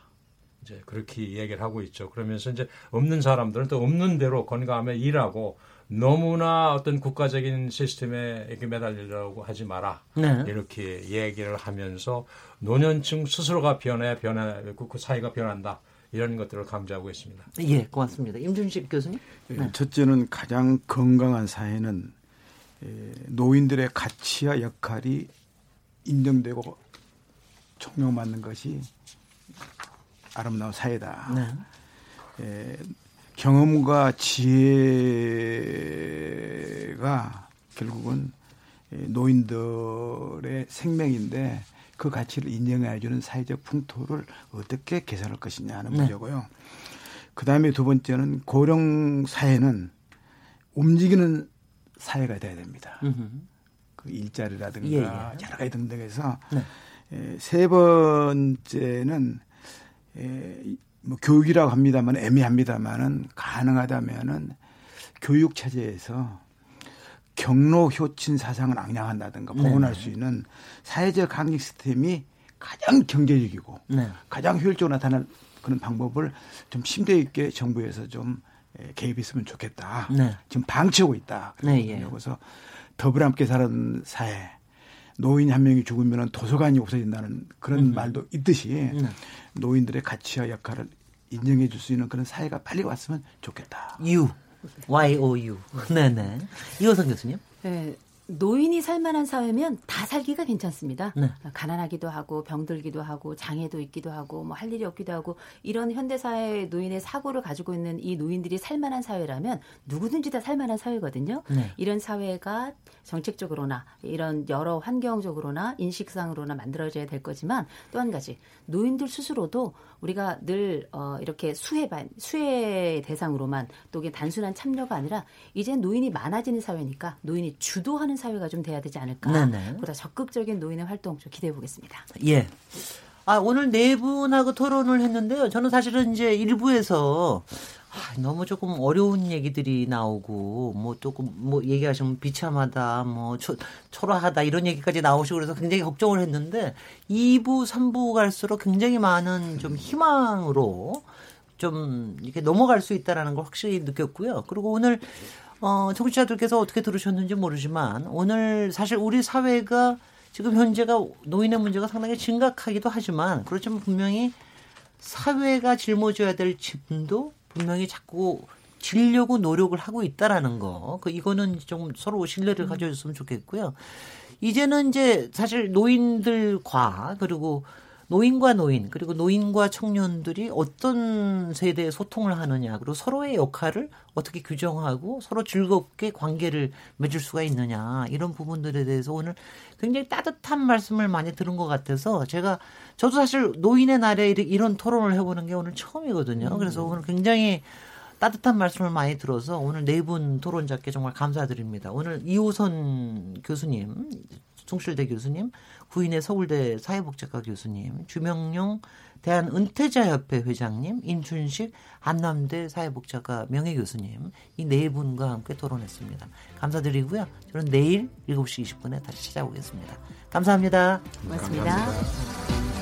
[SPEAKER 6] 이제 그렇게 얘기를 하고 있죠. 그러면서 이제 없는 사람들은 또 없는 대로 건강하며 일하고 너무나 어떤 국가적인 시스템에 이렇게 매달리려고 하지 마라. 네. 이렇게 얘기를 하면서 노년층 스스로가 변해 변해 그, 그 사회가 변한다. 이런 것들을 강조하고 있습니다.
[SPEAKER 4] 예, 고맙습니다. 임준식 교수님.
[SPEAKER 7] 네. 첫째는 가장 건강한 사회는 노인들의 가치와 역할이 인정되고 총명받는 것이 아름다운 사회다. 네. 에, 경험과 지혜가 결국은 노인들의 생명인데 그 가치를 인정해 주는 사회적 풍토를 어떻게 개선할 것이냐 하는 네. 문제고요. 그 다음에 두 번째는 고령 사회는 움직이는 사회가 돼야 됩니다. 음흠. 그 일자리라든가 예, 예. 여러 가지 등등해서 네. 에, 세 번째는 에, 뭐 교육이라고 합니다만 애매합니다만은 가능하다면은 교육 체제에서 경로 효친 사상을 악량한다든가 복원할 네. 수 있는 사회적 강직 시스템이 가장 경제적이고 네. 가장 효율적으로 나타날 그런 방법을 좀 심도 있게 정부에서 좀 개입했으면 좋겠다. 네. 지금 방치하고 있다. 네, 예. 그래서 더불어 함께 사는 사회 노인 한 명이 죽으면 도서관이 없어진다는 그런 음. 말도 있듯이 네. 노인들의 가치와 역할을 인정해 줄 수 있는 그런 사회가 빨리 왔으면 좋겠다.
[SPEAKER 4] 유. YOU. 네네. 이호선 교수님?
[SPEAKER 5] 네. 노인이 살만한 사회면 다 살기가 괜찮습니다. 네. 가난하기도 하고 병들기도 하고 장애도 있기도 하고 뭐 할 일이 없기도 하고 이런 현대 사회 노인의 사고를 가지고 있는 이 노인들이 살만한 사회라면 누구든지 다 살만한 사회거든요. 네. 이런 사회가 정책적으로나 이런 여러 환경적으로나 인식상으로나 만들어져야 될 거지만 또 한 가지 노인들 스스로도 우리가 늘 어, 이렇게 수혜 반 수혜 대상으로만 또 이게 단순한 참여가 아니라 이제 노인이 많아지는 사회니까 노인이 주도하는 사회가 좀 돼야 되지 않을까. 네네. 보다 적극적인 노인의 활동 좀 기대해 보겠습니다.
[SPEAKER 4] 예. 아, 오늘 네 분하고 토론을 했는데요. 저는 사실은 이제 일부에서 아, 너무 조금 어려운 얘기들이 나오고 뭐 조금 뭐 얘기하시면 비참하다 뭐 초, 초라하다 이런 얘기까지 나오시고 그래서 굉장히 걱정을 했는데 2부 3부 갈수록 굉장히 많은 좀 희망으로 좀 이렇게 넘어갈 수 있다라는 걸 확실히 느꼈고요. 그리고 오늘 어 청취자들께서 어떻게 들으셨는지 모르지만 오늘 사실 우리 사회가 지금 현재가 노인의 문제가 상당히 심각하기도 하지만 그렇지만 분명히 사회가 짊어져야 될 짐도 분명히 자꾸 지려고 노력을 하고 있다라는 거. 그 이거는 좀 서로 신뢰를 음. 가져줬으면 좋겠고요. 이제는 이제 사실 노인들과 그리고 노인과 노인 그리고 노인과 청년들이 어떤 세대에 소통을 하느냐 그리고 서로의 역할을 어떻게 규정하고 서로 즐겁게 관계를 맺을 수가 있느냐 이런 부분들에 대해서 오늘 굉장히 따뜻한 말씀을 많이 들은 것 같아서 제가 저도 사실 노인의 날에 이런 토론을 해보는 게 오늘 처음이거든요. 음. 그래서 오늘 굉장히 따뜻한 말씀을 많이 들어서 오늘 네 분 토론자께 정말 감사드립니다. 오늘 이호선 교수님, 송실대 교수님, 구인의 서울대 사회복지과 교수님, 주명용 대한 은퇴자협회 회장님, 인춘식 한남대 사회복지과 명예교수님 이 네 분과 함께 토론했습니다. 감사드리고요. 저는 내일 7시 20분에 다시 찾아오겠습니다. 감사합니다.
[SPEAKER 5] 고맙습니다. 감사합니다.